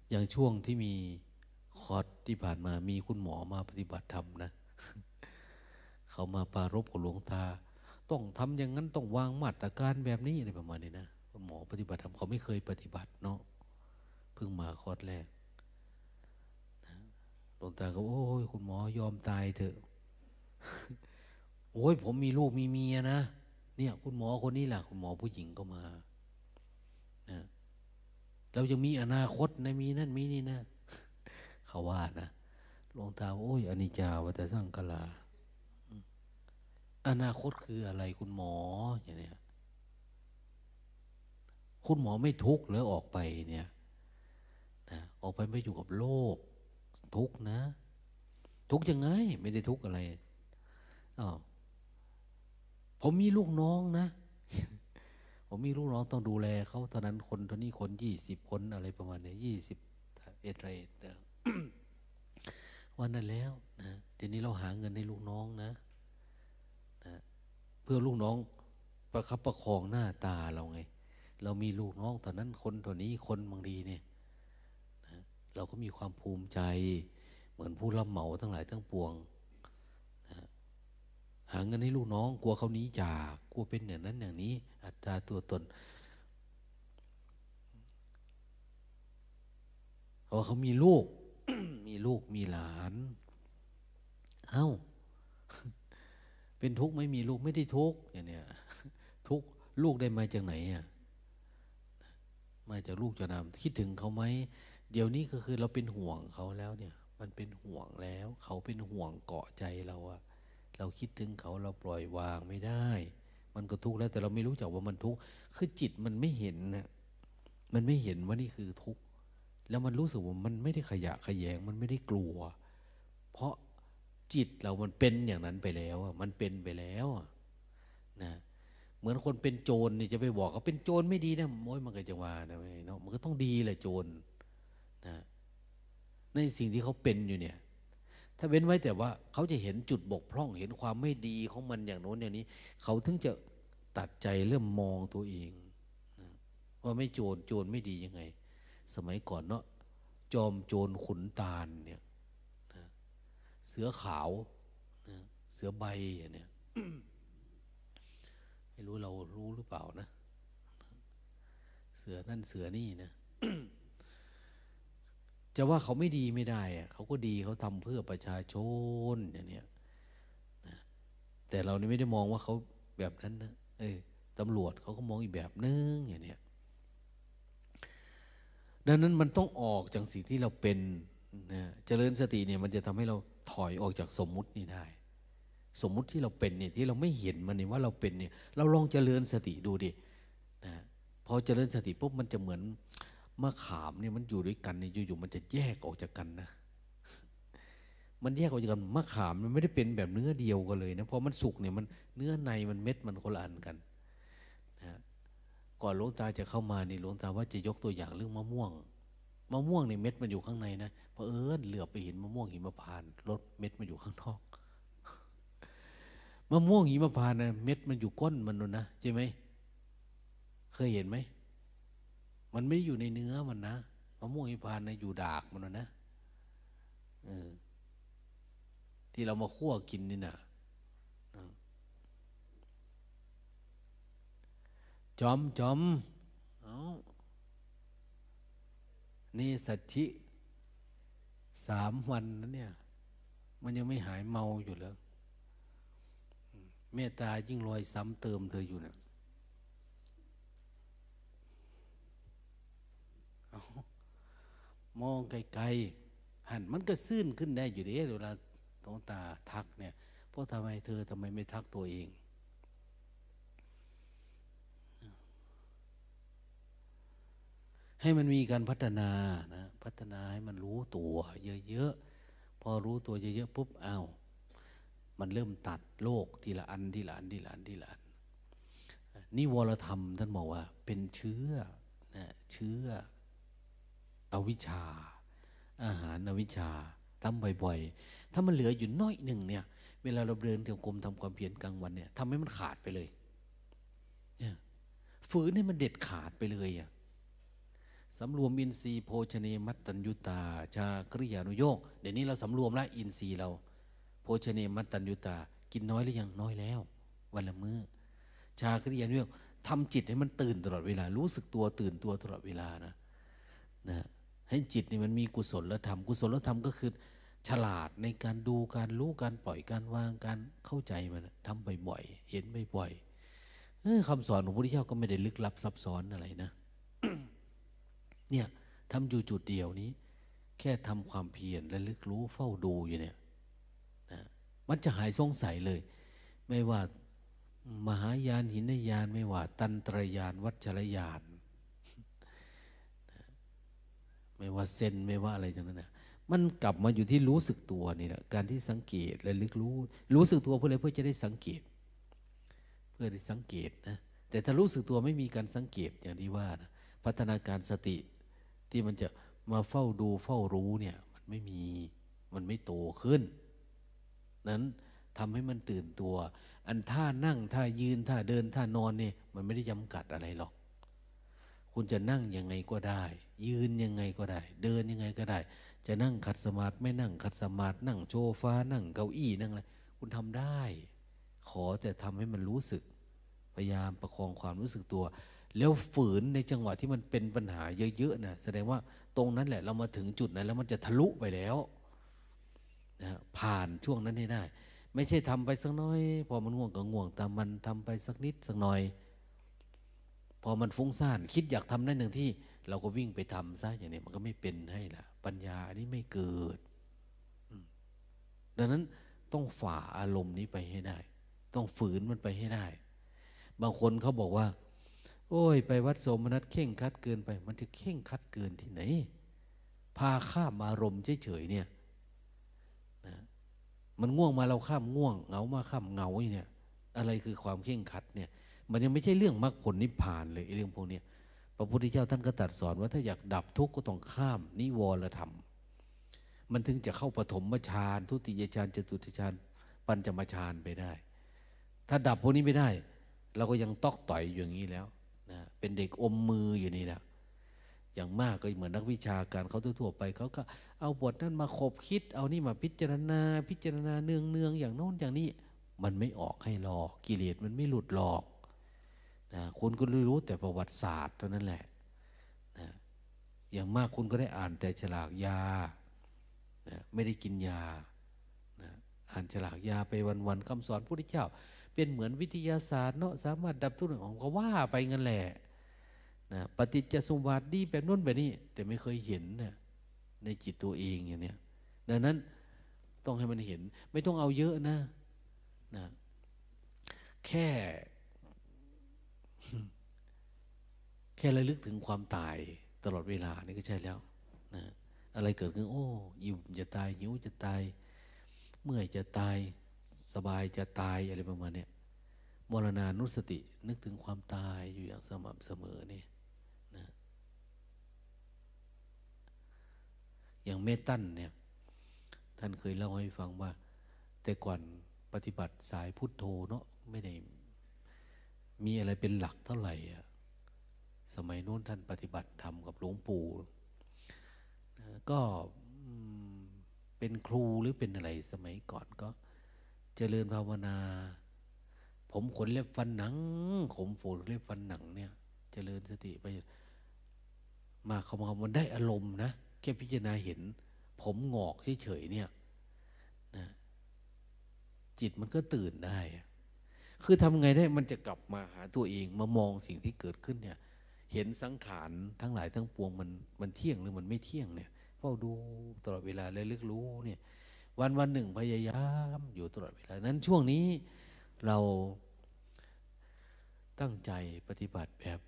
อย่างช่วงที่มีคอร์สที่ผ่านมามีคุณหมอมาปฏิบัติธรรมนะ เขามาปารบกับหลวงตา ต้องทำอย่างนั้นต้องวางมาตรการแบบนี้อะไรประมาณนี้นะคุณหมอปฏิบัติธรรมเขาไม่เคยปฏิบัติเนาะเพิ่งมาคอร์สแรกหลวงตาก็โอ้ยคุณหมอยอมตายเถอะ โอ้ยผมมีลูกมีเมียนะเนี่ย คุณหมอคนนี้แหละคุณหมอผู้หญิงก็มานะเรายังมีอนาคตนะมีนั่นมีนี่นะเขาว่านะหลวงตาโอ้ยอนิจจาวัตสังกลา อนาคตคืออะไรคุณหมออย่างเนี้ยคุณหมอไม่ทุกข์หรือออกไปเนี่ยนะออกไปไม่อยู่กับโลก ทุกข์นะ ทุกข์ยังไง ไม่ได้ทุกข์อะไรอ้าวผมมีลูกน้องนะ ผมมีลูกน้องต้องดูแลเขาตอนนั้นคนตอนนี้คนยี่สิบคนอะไรประมาณนี้ยี่สิบเอ็ดไรวันนั้นแล้วนะเดี๋ยวนี้เราหาเงินให้ลูกน้องนะ พื่อลูกน้องประคับประคองหน้าตาเราไง เรามีลูกน้องตอนนั้นคนตัวนี้คนบางดีเนี่ยนะเราก็มีความภูมิใจ เหมือนผู้รับเหมาทั้งหลายทั้งปวงหาเงินให้ลูกน้องกลัวเขานี้จากกลัวเป็นอย่างนั้นอย่างนี้ อัตราตัวตนเพราะเขามีลูก มีลูกมีหลาน เอา้า เป็นทุกข์ไม่มีลูกไม่ได้ทุกข์อย่างเนี้ยทุกข์ลูกได้มาจากไหนอะมาจากลูกจะนำคิดถึงเขาไหมเดี๋ยวนี้ก็คือเราเป็นห่วงเขาแล้วเนี่ย มันเป็นห่วงแล้ว เขาเป็นห่วงเกาะใจเราอะเราคิดถึงเขาเราปล่อยวางไม่ได้ มันก็ทุกข์แล้วแต่เราไม่รู้จักว่ามันทุกข์คือจิตมันไม่เห็นนะมันไม่เห็นว่านี่คือทุกข์แล้วมันรู้สึกว่ามันไม่ได้ขยะขยง มันไม่ได้กลัว เพราะ จิตเรามันเป็นอย่างนั้นไปแล้วมันเป็นไปแล้วนะเหมือนคนเป็นโจรนี่จะไปบอกเขาเป็นโจรไม่ดีนะโอ้ยมันก็จะว่านะไม่เนาะมันก็ต้องดีแหละโจรนะในสิ่งที่เขาเป็นอยู่เนี่ย ถ้าเว้นไว้แต่ว่าเขาจะเห็นจุดบกพร่องเห็นความไม่ดีของมันอย่างโน้นอย่างนี้ เขาถึงจะตัดใจเริ่มมองตัวเองว่าไม่โจรโจรไม่ดียังไง สมัยก่อนเนาะจอมโจรขุนตาลเนี่ย เสือขาวเสือใบเนี่ยไม่รู้เรารู้หรือเปล่านะ เสือนั่นเสือนี่นะจะว่าเขาไม่ดีไม่ได้อะเขาก็ดีเขาทำเพื่อประชาชนอย่างเนี้ยนะแต่เรานี่ไม่ได้มองว่าเขาแบบนั้นนะเออตำรวจเขาก็มองอีกแบบนึงอย่างเนี้ยดังนั้นมันต้องออกจากสิ่งที่เราเป็น นะเจริญสติเนี่ยมันจะทำให้เราถอยออกจากสมมุตินี่ได้ สมมุติที่เราเป็นเนี่ยที่เราไม่เห็นมันเนี่ยว่าเราเป็นเนี่ยเราลองเจริญสติดูดินะพอเจริญสติปุ๊บมันจะเหมือนมะขามเนี่ยมันอยู่ด้วยกันเนี่ยอยู่ๆมันจะแยกออกจากกันนะมันแยกออกจากกันมะขามมันไม่ได้เป็นแบบเนื้อเดียวกันเลยนะพอมันสุกเนี่ยมันเนื้อในมันเม็ดมันคนละอันกันนะก่อนหลวงตาจะเข้ามานี่หลวงตาว่าจะยกตัวอย่างเรื่องมะม่วง มะม่วงในเม็ดมันอยู่ข้างในนะเพอเอิญเหลือไปเห็นมะม่วงหิมพานรถเม็ดมันอยู่ข้างนอกมะม่วงหิมพานนะเม็ดมันอยู่ก้นมันนู่นนะใช่ไหมเคยเห็นไหมมันไม่อยู่ในเนื้อมันนะมะม่วงอิมพานนะอยู่ดากมันนะเออที่เรามาคั่วกินนี่นะจอมจอมเอา นี่สัจชิสามวันนั้นเนี่ย มันยังไม่หายเมาอยู่เลยเมตตายิ่งลอยซ้ำเติมเธออยู่เนี่ยมองไกลๆหันมันก็ซื่นขึ้นได้อยู่ด้เวลาหลวงตาทักเนี่ย เพราะทำไมเธอทำไมไม่ทักตัวเอง ให้มันมีการพัฒนานะพัฒนาให้มันรู้ตัวเยอะๆ พอรู้ตัวเยอะๆปุ๊บเอา้ามันเริ่มตัดโลกทีละอันทีละอันทีละอันทีละอันนี่วรธรรมท่านบอกว่า เป็นเชื้อนะเชื้ออวิชชา อาหารอวิชชาทำบ่อยๆ ถ้ามันเหลืออยู่น้อยหนึ่งเนี่ย เวลาเราเดินเที่ยวกรมทำความเพียรกลางวันเนี่ยทำให้มันขาดไปเลยเนี่ยฝืนให้มันเด็ดขาดไปเลยอะ สำรวมอินทรีย์โภชเนมัตตัญยุตา ชากริยานุโยกเดี๋ยวนี้เราสำรวมแล้วอินทรีย์เรา โภชเนมัตตัญยุตา กินน้อยหรือยังน้อยแล้ว วันละมือ้อ ชากริยานุโยกทำจิตให้มันตื่นตลอดเวลา รู้สึกตัวตื่นตัวตลอดเวลานะนะให้จิตนี่มันมีกุศลธรรมกุศลธรรมก็คือ ฉลาดในการดูการรู้การปล่อยการวางการเข้าใจมันทำบ่อยๆเห็นบ่อยๆคำสอนของพระพุทธเจ้าก็ไม่ได้ลึกลับซับซ้อนอะไรนะ เนี่ยทำอยู่จุดเดียวนี้ แค่ทำความเพียรและลึกรู้เฝ้าดูอยู่เนี่ยนะมันจะหายสงสัยเลย ไม่ว่ามหายานหินยานไม่ว่า ตันตรยานวัชรยานไม่ว่าเซนไม่ว่าอะไรทั้งนั้นนะมันกลับมาอยู่ที่รู้สึกตัวนี่แหละการที่สังเกตและลึกรู้ รู้สึกตัวเพื่ออะไรเพื่อจะได้สังเกต เพื่อได้สังเกตนะแต่ถ้ารู้สึกตัวไม่มีการสังเกตอย่างที่ว่านะพัฒนาการสติ ที่มันจะมาเฝ้าดูเฝ้ารู้เนี่ย มันไม่มีมันไม่โตขึ้น นั้นทำให้มันตื่นตัว อันท่านั่งท่ายืนท่าเดินท่านอนเนี่ย มันไม่ได้จำกัดอะไรหรอก คุณจะนั่งยังไงก็ได้ ยืนยังไงก็ได้ เดินยังไงก็ได้ จะนั่งขัดสมาธิไม่นั่งขัดสมาธินั่งโชฟ้านั่งเก้าอี้นั่งอะไรคุณทำได้ ขอแต่ทำให้มันรู้สึก พยายามประคองความรู้สึกตัว แล้วฝืนในจังหวะที่มันเป็นปัญหาเยอะๆนะแสดงว่าตรงนั้นแหละ เรามาถึงจุดนั้นแล้วมันจะทะลุไปแล้วนะผ่านช่วงนั้นให้ได้ ไม่ใช่ทำไปสักน้อย พอมันง่วงก็ง่วงแต่มันทำไปสักนิดสักหน่อย พอมันฟุ้งซ่านคิดอยากทำได้หนึ่งที่ เราก็วิ่งไปทำซะอย่างนี้มันก็ไม่เป็นให้ละปัญญาอันนี้ไม่เกิด ดังนั้นต้องฝ่าอารมณ์นี้ไปให้ได้ ต้องฝืนมันไปให้ได้ บางคนเขาบอกว่า โอ้ย ไปวัดโสมนัสเข่งคัดเกินไป มันจะเข่งคัดเกินที่ไหน พาข้ามอารมณ์เฉยๆเนี่ยนะมันง่วงมาเราข้ามง่วงเหงามาข้ามเหงาเนี่ยอะไรคือความเข่งคัดเนี่ยมันยังไม่ใช่เรื่องมรรคผลนิพพานเลยเรื่องพวกนี้พระพุทธเจ้าท่านก็ตรัสสอนว่าถ้าอยากดับทุกข์ก็ต้องข้ามนิวรธรรม มันถึงจะเข้าปฐมฌานทุติยฌานจตุติฌานปัญจมฌานไปได้ ถ้าดับพวกนี้ไม่ได้ เราก็ยังตอกต่อยอย่างนี้แล้ว นะเป็นเด็กอมมืออยู่นี่แหละอย่างมากก็เหมือนนักวิชาการเขาทั่วไปเขาก็เอาบทนั้นมาขบคิด เอานี่มาพิจารณา พิจารณาเนืองเนืองอย่างโน้นอย่างนี้ มันไม่ออกให้หลอก กิเลสมันไม่หลุดหลอกนะคุณก็รู้แต่ประวัติศาสตร์เท่านั้นแหละนะอย่างมากคุณก็ได้อ่านแต่ฉลากยานะไม่ได้กินยา อ่านฉลากยาไปวันๆคำสอนพระพุทธเจ้า เป็นเหมือนวิทยาศาสตร์เนาะสามารถดับทุกเรื่องของก็ว่าไปงั้นแหละนะปฏิจจสมบัติดีแบบนู้นแบบนี้ แต่ไม่เคยเห็นนะในจิตตัวเองอย่างเนี้ยดังนั้นต้องให้มันเห็น ไม่ต้องเอาเยอะนะนะแค่แค่ระลึกถึงความตายตลอดเวลานี่ก็ใช่แล้วนะอะไรเกิดขึ้นโอ้ยิ่มจะตายหิวจะตาย เมื่อยจะตายสบายจะตายอะไรประมาณนี้มรณานุสตินึกถึงความตายอยู่อย่างสม่ำเสมอนี่นะอย่างเมตันเนี่ยท่านเคยเล่าให้ฟังว่า แต่ก่อนปฏิบัติสายพุทโธเนาะไม่ได้มีอะไรเป็นหลักเท่าไหร่อะสมัยนู้นท่านปฏิบัติธรรมกับหลวงปู่ก็ เป็นครูหรือเป็นอะไรสมัยก่อนก็เจริญภาวนา ผมขนเล็บฟันหนังขมฝูเล็บฟันหนังเนี่ย เจริญสติไป มาเขามามันได้อารมณ์นะแค่พิจารณาเห็น ผมงอกเฉยๆเนี่ยนะจิตมันก็ตื่นได้ คือทำไงได้มันจะกลับมาหาตัวเองมามองสิ่งที่เกิดขึ้นเนี่ย เห็นสังขารทั้งหลายทั้งปวงมันมันเที่ยงหรือมันไม่เที่ยงเนี่ย เฝ้าดูตลอดเวลาและลึกรู้เนี่ยวันวันหนึ่งพยายามอยู่ตลอดเวลา นั้นช่วงนี้เราตั้งใจปฏิบัติแบบ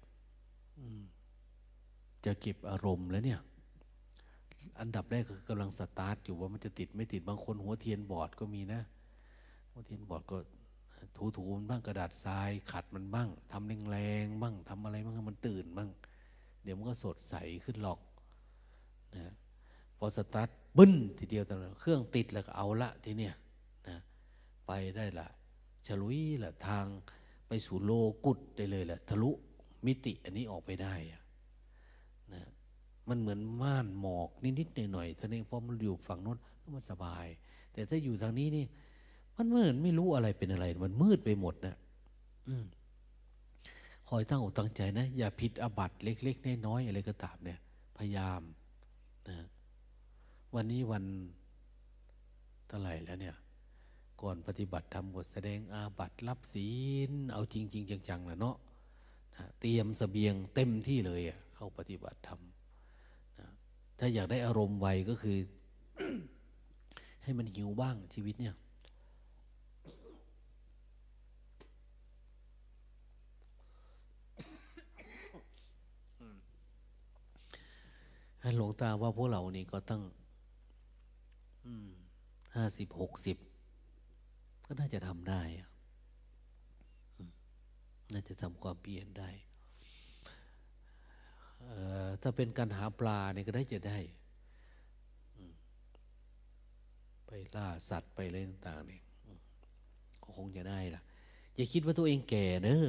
จะเก็บอารมณ์แล้วเนี่ย อันดับแรกคือกำลังสตาร์ทอยู่ว่ามันจะติดไม่ติดบางคนหัวเทียนบอดก็มีนะ หัวเทียนบอดก็ถูถูมันบ้างกระดาษทราย ขัดมันบ้างทำแรงๆบ้างทำอะไรบ้างมันตื่นบ้าง เดี๋ยวมันก็สดใสขึ้นหรอกนะ พอสตาร์ทบึ้นทีเดียวตอนเครื่องติดแล้วก็เอาละทีเนี้ยนะไปได้ละฉลุยละทางไปสู่โลกุดได้เลยแหละทะลุมิติอันนี้ออกไปได้นะมันเหมือนม่านหมอกนิดๆหน่อยๆท่านี้เพราะมันอยู่ฝั่งโน้นมันสบาย แต่ถ้าอยู่ทางนี้นี่ มันเหมือนไม่รู้อะไรเป็นอะไร มันมืดไปหมดนะอืมคอยตั้งอกตั้งใจนะ อย่าผิดอบัตเล็ก ๆ น้อยๆอะไรก็ตามเนี่ย พยายามนะ วันนี้วันเท่าไหร่แล้วเนี่ย ก่อนปฏิบัติทำบทแสดงอาบัตรับศีล เอาจริงจริงจังๆนะเนาะเตรียมสเสบียงเต็มที่เลยอะเข้าปฏิบัติธรรมถ้าอยากได้อารมณ์ไวก็คือ ให้มันหิวบ้างชีวิตเนี่ย หลวงตาว่าพวกเรานี่ก็ตั้ง ห้าสิบหกสิบก็น่าจะทำได้น่าจะทำความเปลี่ยนได้ ถ้าเป็นการหาปลาเนี่ยก็ได้จะได้ ไปล่าสัตว์ไปอะไรต่างๆเนี่ยก็คงจะได้ล่ะ อย่าคิดว่าตัวเองแก่เนอะ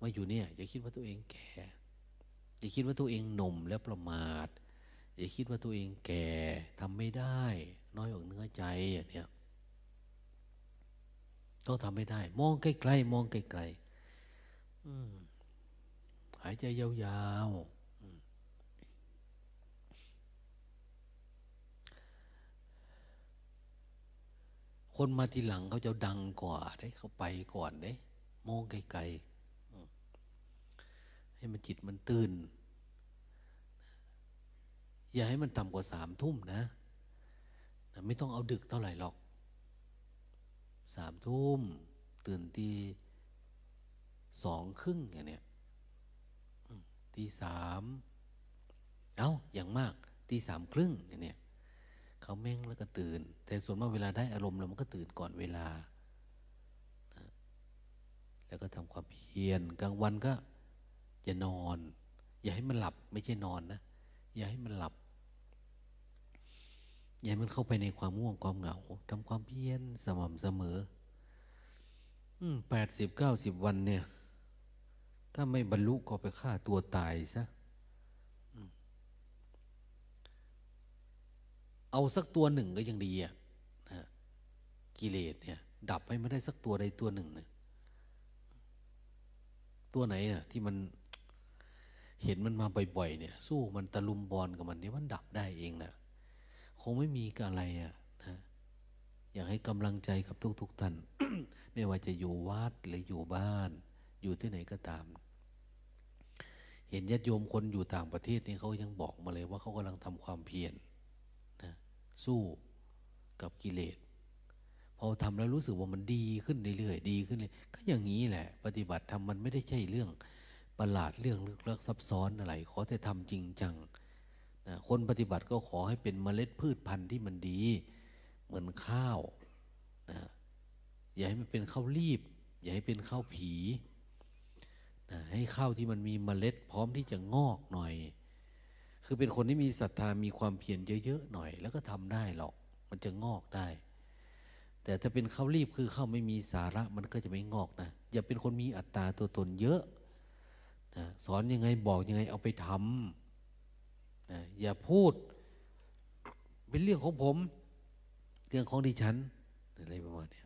มาอยู่เนี่ย อย่าคิดว่าตัวเองแก่ อย่าคิดว่าตัวเองหนุ่มแล้วประมาท อย่าคิดว่าตัวเองแก่ทำไม่ได้ น้อยอกเนื้อใจอย่างเนี้ยต้องทำไม่ได้ มองใกล้ๆมองไกลๆหายใจยาวๆ คนมาทีหลังเขาจะดังกว่าได้เขาไปก่อนได้มองไกลๆให้มันจิตมันตื่น อย่าให้มันต่ำกว่าสามทุ่มนะไม่ต้องเอาดึกเท่าไหร่หรอกสามทุ่มตื่นตีสองครึ่งอย่างเนี้ยตีสามเอาอย่างมากตีสามครึ่งอย่างเนี้ยเขาแม่งแล้วก็ตื่น แต่ส่วนมากเวลาได้อารมณ์แล้วมันก็ตื่นก่อนเวลา แล้วก็ทำความเพียรกลางวันก็อย่านอน อย่าให้มันหลับไม่ใช่นอนนะ อย่าให้มันหลับ อย่ามันเข้าไปในความง่วงความเหงาทำความเพียรสม่ำเสมอแปดสิบเก้าสิบวันเนี่ย ถ้าไม่บรรลุก็ไปฆ่าตัวตายซะเอาสักตัวหนึ่งก็ยังดีอะนะกิเลสเนี่ย ดับให้ไม่ได้สักตัวใดตัวหนึ่งเนี่ยตัวไหนอะ ที่มันเห็นมันมาบ่อยๆเนี่ย สู้มันตะลุมบอลกับมันเนี่ยมันดับได้เองนะ คงไม่มีอะไรอะนะอยากให้กำลังใจกับทุกๆท่านไม่ว่าจะอยู่วัดหรืออยู่บ้าน อยู่ที่ไหนก็ตาม เห็นญาติโยมคนอยู่ต่างประเทศนี่เขายังบอกมาเลยว่าเขากำลังทำความเพียรนะสู้กับกิเลสพอทำแล้วรู้สึกว่ามันดีขึ้นเรื่อยๆดีขึ้นเลยก็อย่างนี้แหละ ปฏิบัติทำมันไม่ได้ใช่เรื่องประหลาดเรื่องลึกลับซับซ้อนอะไรขอแต่ทำจริงจัง คนปฏิบัติก็ขอให้เป็นเมล็ดพืชพันธุ์ที่มันดี เหมือนข้าวนะอย่าให้มันเป็นข้าวรีบ อย่าให้เป็นข้าวผีนะให้ข้าวที่มันมีเมล็ดพร้อมที่จะงอกหน่อย คือเป็นคนที่มีศรัทธามีความเพียรเยอะๆหน่อย แล้วก็ทำได้หรอกมันจะงอกได้ แต่ถ้าเป็นข้าวรีบคือข้าวไม่มีสาระมันก็จะไม่งอกนะอย่าเป็นคนมีอัตตาตัวตนเยอะนะสอนยังไงบอกยังไงเอาไปทำนะ อย่าพูดเป็นเรื่องของผม เรื่องของดิฉันอะไรประมาณนี้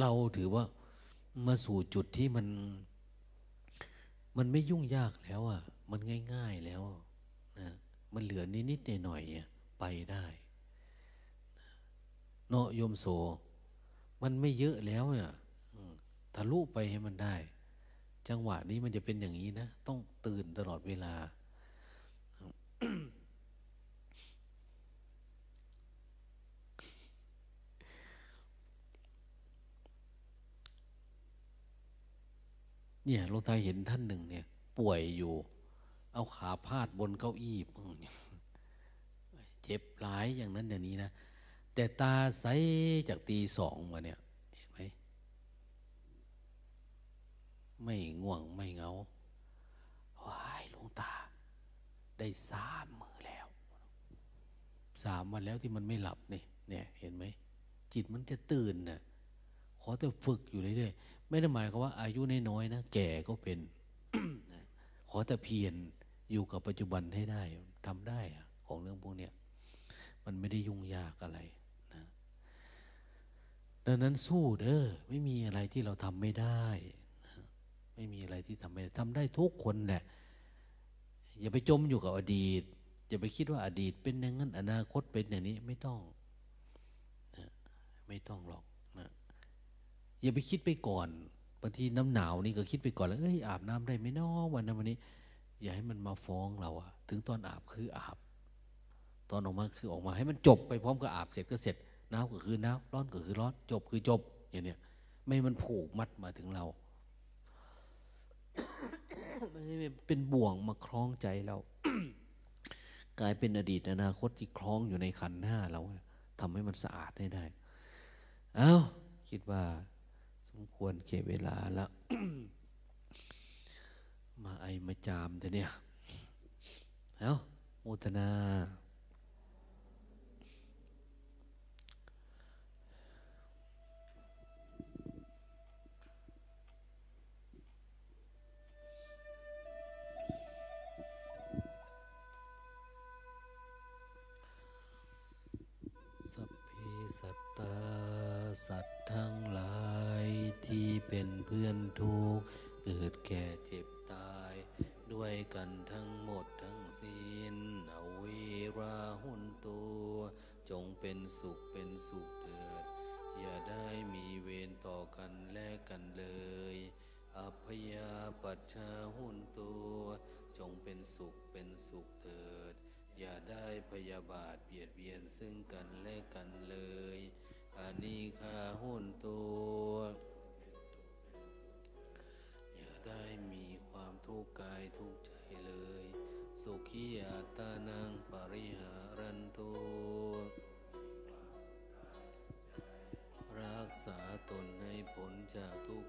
เราถือว่ามาสู่จุดที่มัน มันไม่ยุ่งยากแล้วอะมันง่าย ๆแล้วนะมันเหลือนิดๆหน่อยๆไปได้เนาะโยมโส มันไม่เยอะแล้วเนี่ยทะลุไปให้มันได้ จังหวะนี้มันจะเป็นอย่างนี้นะ ต้องตื่นตลอดเวลา เนี่ยหลวงตาเห็นท่านหนึ่งเนี่ย ป่วยอยู่ เอาขาพาดบนเก้าอี้เจ็บหลายอย่างนั้นอย่างนี้นะ แต่ตาใสจากตีสองมาเนี่ย เห็นไหม ไม่ง่วงไม่เหงาว้ายหลวงตา ได้สามมือแล้ว สามวันแล้วที่มันไม่หลับนี่เนี่ยเห็นไหม จิตมันจะตื่นน่ะขอแต่ฝึกอยู่เรื่อยๆไม่ได้หมายความว่า อายุน้อยๆนะแก่ก็เป็น ขอแต่เพียรอยู่กับปัจจุบันให้ได้ทำได้อะของเรื่องพวกเนี้ยมันไม่ได้ยุ่งยากอะไรนะดังนั้นสู้เด้อไม่มีอะไรที่เราทำไม่ได้ ไม่มีอะไรที่ทำไม่ได้ทำได้ทุกคนแหละ อย่าไปจมอยู่กับอดีต อย่าไปคิดว่าอดีตเป็นอย่างนั้น อนาคตเป็นอย่างนี้ไม่ต้องนะไม่ต้องหรอกนะอย่าไปคิดไปก่อนบางทีน้ำหนาวนี่ก็คิดไปก่อนแล้วเอ้ยอาบน้ำได้ไหมน้อวันนั้นวันนี้ อย่าให้มันมาฟ้องเราอะถึงตอนอาบคืออาบ ตอนออกมาคือออกมาให้มันจบไปพร้อมกับอาบเสร็จก็เสร็จหนาวก็คือหนาวร้อนก็คือร้อน จบคือจบอย่างเนี้ยไม่ให้มันผูกมัดมาถึงเรา ม่ให้เป็นบ่วงมาคล้องใจเรา กลายเป็นอดีตอนาคตที่คล้องอยู่ในขันหน้าเราทำให้มันสะอาดให้ได้ เอา้า คิดว่า สมควรเก็บเวลาแล้ว มาไอมาจามแต่เนี่ย เอาโมทนา ทั้งหลายที่เป็นเพื่อนทุกข์เกิดแก่เจ็บตาย ด้วยกันทั้งหมดทั้งสิ้นอเวราหุนตัว จงเป็นสุขเป็นสุขเถิด อย่าได้มีเวรต่อกันและกันเลย อัพยาปัชชาหุนตัว จงเป็นสุขเป็นสุขเถิด อย่าได้พยาบาทเบียดเบียนซึ่งกันและกันเลย อนิคาหุนตัว อย่าได้มีความทุกข์กายทุกข์ใจเลย สุขียาตานังปริหารันตุรักษาตนให้ผลจากทุก